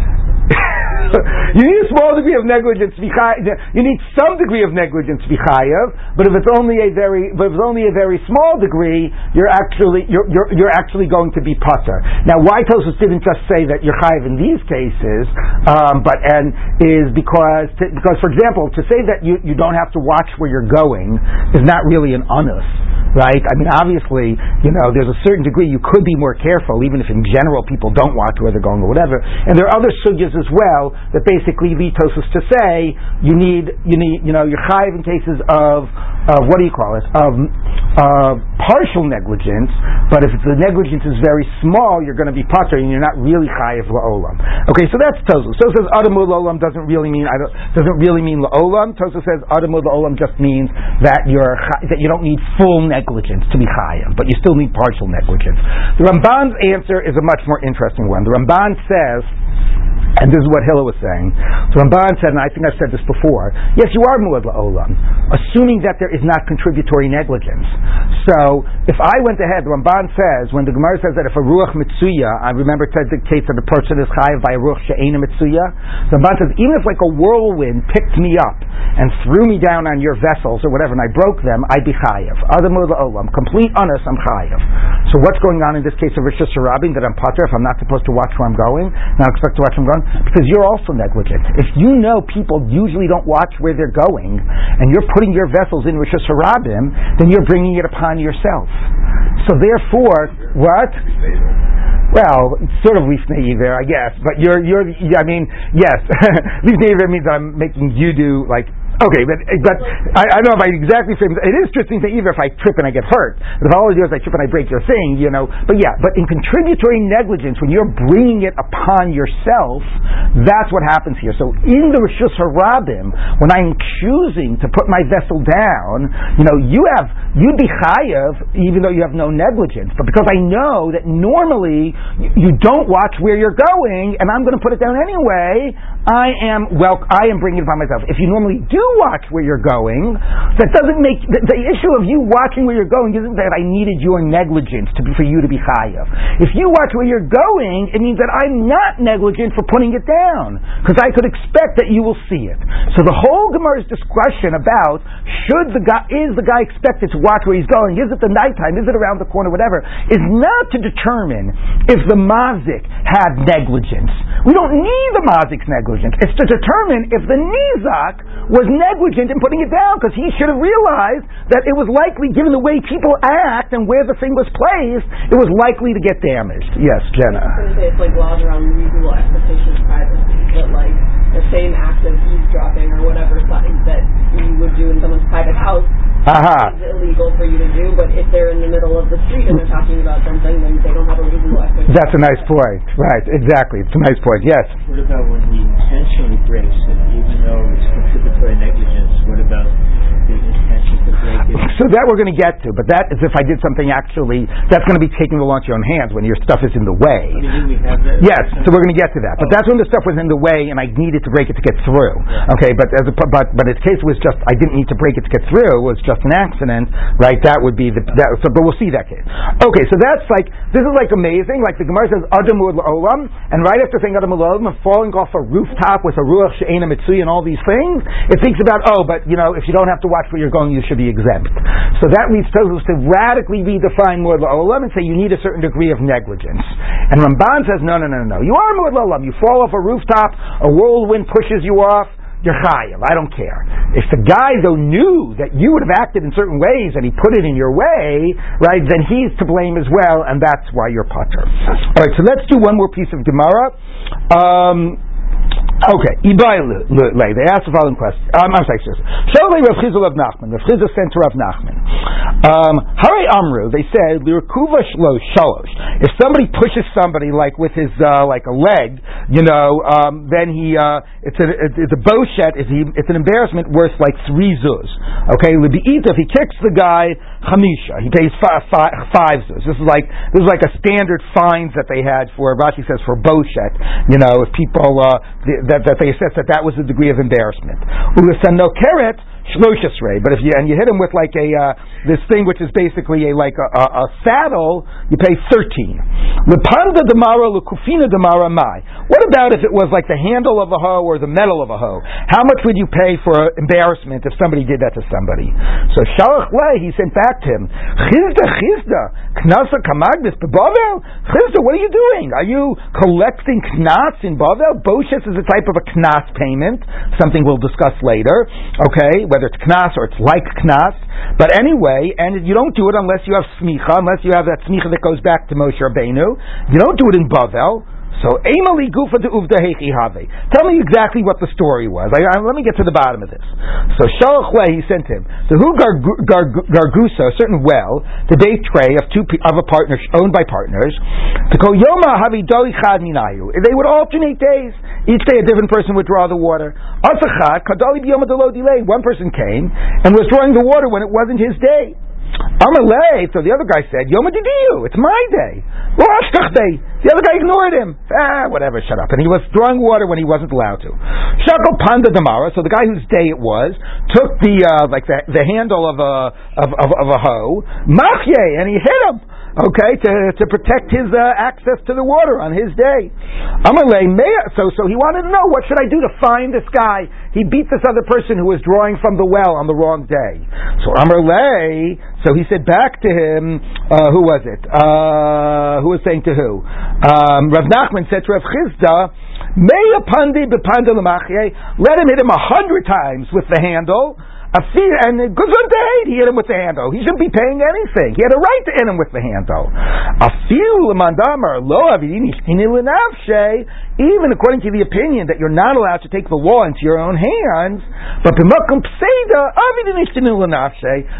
you need a small degree of negligence. You need some degree of negligence chayav, but if it's only a very, but if it's only a very small degree, you're actually you're you're, you're actually going to be putter. Now, why Tosfos didn't just say that you're chayav in these cases, um, but and is because to, because for example, to say that you you don't have to watch where you're going is not really an onus right? I mean, obviously, you know, there's a certain degree you could be more careful, even if in general people don't watch where they're going or whatever. And there are other sugyas as well that basically lead Tosfos to say you need, you need, you know, you're chayiv in cases of, uh, what do you call it, of uh, partial negligence, but if the negligence is very small, you're going to be potter and you're not really chayiv la'olam. Okay, so that's Tosfos. Tosfos says adam muad la'olam doesn't really mean, I don't, doesn't really mean la'olam. Tosfos says adam muad la'olam just means that you're, that you don't need full negligence to be chayav, but you still need partial negligence. The Ramban's answer is a much more interesting one. The Ramban says and this is what Hillel was saying. So Ramban said, and I think I've said this before, yes, you are muad la'olam, assuming that there is not contributory negligence. So, if I went ahead, Ramban says, when the Gemara says that if a ruach mitzuya, I remember it dictates that a person is chayiv by a ruach she'ena mitsuya, the Ramban says, even if like a whirlwind picked me up and threw me down on your vessels or whatever, and I broke them, I'd be chayiv. Other muad la'olam, complete honest, I'm chayiv. So what's going on in this case of Rishus Harabim, that I'm pater if I'm not supposed to watch where I'm going, not expect to watch where I'm going? Because you're also negligent. If you know people usually don't watch where they're going, and you're putting your vessels in Rishus Harabim, then you're bringing it upon yourself. So therefore, what? Well, sort of lifnei there, I guess, but you're you're. I mean, yes, lifnei means I'm making you do like Okay, but eh, but I, I don't know if I exactly frame it. Is interesting to either if I trip and I get hurt. I do is I trip and I break your thing, you know. But yeah, but in contributory negligence, when you're bringing it upon yourself, that's what happens here. So in the Rishus Harabim, when I'm choosing to put my vessel down, you know, you have you'd be chayav even though you have no negligence. But because I know that normally you, you don't watch where you're going, and I'm going to put it down anyway, I am well. I am bringing it upon myself. If you normally do watch where you're going, that doesn't make the, the, issue of you watching where you're going isn't that I needed your negligence to be, for you to be chayav. If you watch where you're going, it means that I'm not negligent for putting it down because I could expect that you will see it. So the whole Gemara's discussion about should the guy is the guy expected to watch where he's going? Is it the nighttime? Is it around the corner? Whatever is not to determine if the mazik had negligence. We don't need the mazik's negligence. It's to determine if the nizak was negligent in putting it down because he should have realized that it was likely, given the way people act and where the thing was placed, it was likely to get damaged. Yes, Jenna. I was going to say it's like laws around reasonable expectation of privacy, but like the same act of eavesdropping or whatever that you would do in someone's private house uh-huh. is illegal for you to do, but if they're in the middle of the street and they're talking about something, then they don't have a reasonable expectation. That's a nice point. Right, exactly. It's a nice point, yes. What about when he intentionally breaks it, even though it's contributory negligence? So that we're going to get to, but that is if I did something actually, that's going to be taking the law into your own hands when your stuff is in the way. Yes, so we're going to get to that. But that's when the stuff was in the way and I needed to break it to get through. Okay, but as a, but but its case was just I didn't need to break it to get through. It was just an accident, right? That would be the that, so, but we'll see that case. Okay, so that's like this is like amazing. Like the Gemara says Adamur olam, and right after saying Adamur olam, falling off a rooftop with a ruach she'ena mitzui and all these things, it thinks about oh, but you know if you don't have to watch where you're going, you should be exempt. So that leads Tosfos to radically redefine Muad La'olam and say you need a certain degree of negligence. And Ramban says, no, no, no, no. You are Muad La'olam. You fall off a rooftop, a whirlwind pushes you off, you're chayiv. I don't care. If the guy though knew that you would have acted in certain ways and he put it in your way, right, then he's to blame as well, and that's why you're putter. All right, so let's do one more piece of Gemara. Um, Okay, Ibai lay. They asked the following question. Um, I'm sorry, Sholei Rav Chizul of Nachman. Rav Chizda sent to Rav Nachman. Um, Hare Amru. They said Lirkuva Shlo Shalosh. If somebody pushes somebody like with his uh, like a leg, you know, um, then he uh, it's a it's a boshet. It's, it's an embarrassment worth like three zuz. Okay, Libiita. If he kicks the guy chamisha, he pays five, five, five zuz. This is like this is like a standard fines that they had for Rashi says for boshet. You know, if people uh, that, that they assessed that that was a degree of embarrassment. Ulisano keret ray. But if you and you hit him with like a uh, this thing which is basically a like a, a, a saddle, you pay thirteen. Lepanda demara lekufina demara mai. What about if it was like the handle of a hoe or the metal of a hoe? How much would you pay for embarrassment if somebody did that to somebody? So Shalach Le, he sent back to him, Chizda Chizda Knasa Kamagnis Bavel Chizda, what are you doing? Are you collecting knas in Bavel? Boshes is a type of a knas payment, something we'll discuss later. Okay, whether it's knas or it's like knas. But anyway, and you don't do it unless you have smicha, unless you have that smicha that goes back to Moshe Rabbeinu. You don't do it in Bavel. So, Emali Gufa de Uvda Have. Tell me exactly what the story was. I, I, let me get to the bottom of this. So, Shalach he sent him to who Gargusa, a certain well, the day tray of two of a partner owned by partners, to go Yoma Havi Doli Chad Minayu. They would alternate days. Each day a different person would draw the water. Asachat Kadali Biyoma Delay. One person came and was drawing the water when it wasn't his day. Amalei, so the other guy said, Yom it's my day. The other guy ignored him. Ah, whatever, shut up. And he was drawing water when he wasn't allowed to. Shako Panda Damara, so the guy whose day it was, took the, uh, like the, the handle of a, of, of, of a hoe, Machye, and he hit him okay, to, to protect his uh, access to the water on his day. Amalei, so so he wanted to know what should I do to find this guy. He beat this other person who was drawing from the well on the wrong day. So Amalei, so he said back to him, uh, who was it? Uh, who was saying to who? Um, Rav Nachman said to Rav Chizda, May a pandi let him hit him a hundred times with the handle and Gesundheit, he hit him with the handle. He shouldn't be paying anything. He had a right to hit him with the handle. Even according to the opinion that you're not allowed to take the law into your own hands, but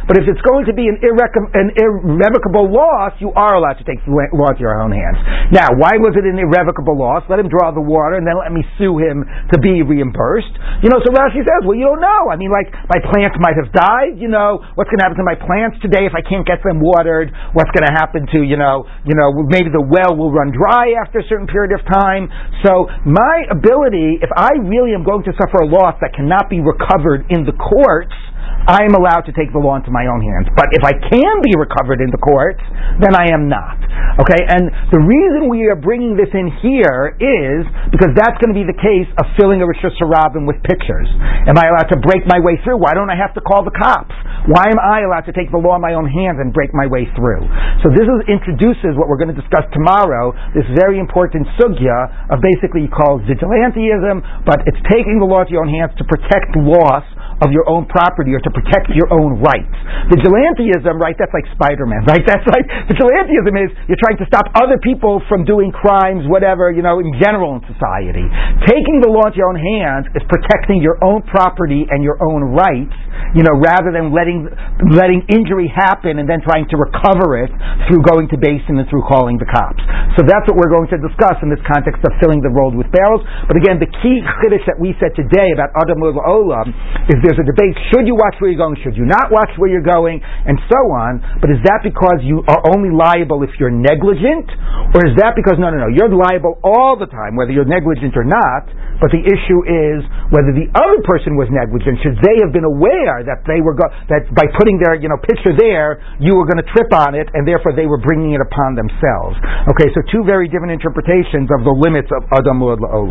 but if it's going to be an, irreco- an irrevocable loss, you are allowed to take the law into your own hands. Now, why was it an irrevocable loss? Let him draw the water and then let me sue him to be reimbursed. You know, so Rashi says, well, you don't know. I mean, like, my plants might have died. You know, what's going to happen to my plants today if I can't get them watered? What's going to happen to you know, you know, maybe the well will run dry after a certain period of time. So my ability, if I really am going to suffer a loss that cannot be recovered in the courts I am allowed to take the law into my own hands. But if I can be recovered in the courts, then I am not. Okay, and the reason we are bringing this in here is because that's going to be the case of filling a Rishus Harabim with pictures. Am I allowed to break my way through? Why don't I have to call the cops? Why am I allowed to take the law in my own hands and break my way through? So this is, introduces what we're going to discuss tomorrow, this very important sugya of basically called vigilanteism, but it's taking the law into your own hands to protect loss of your own property or to protect your own rights. Vigilantism, right, that's like Spider-Man, right? That's like, vigilantism is you're trying to stop other people from doing crimes, whatever, you know, in general in society. Taking the law into your own hands is protecting your own property and your own rights, you know, rather than letting, letting injury happen and then trying to recover it through going to beis din and through calling the cops. So that's what we're going to discuss in this context of filling the road with barrels. But again, the key chiddush that we said today about Adam Olam is there's a debate, should you watch where you're going, should you not watch where you're going, and so on. But is that because you are only liable if you're negligent? Or is that because, no, no, no, you're liable all the time, whether you're negligent or not, but the issue is whether the other person was negligent, should they have been aware that they were, go- that by putting their, you know, picture there, you were going to trip on it, and therefore they were bringing it upon themselves. Okay, so two very different interpretations of the limits of Adam La'olam.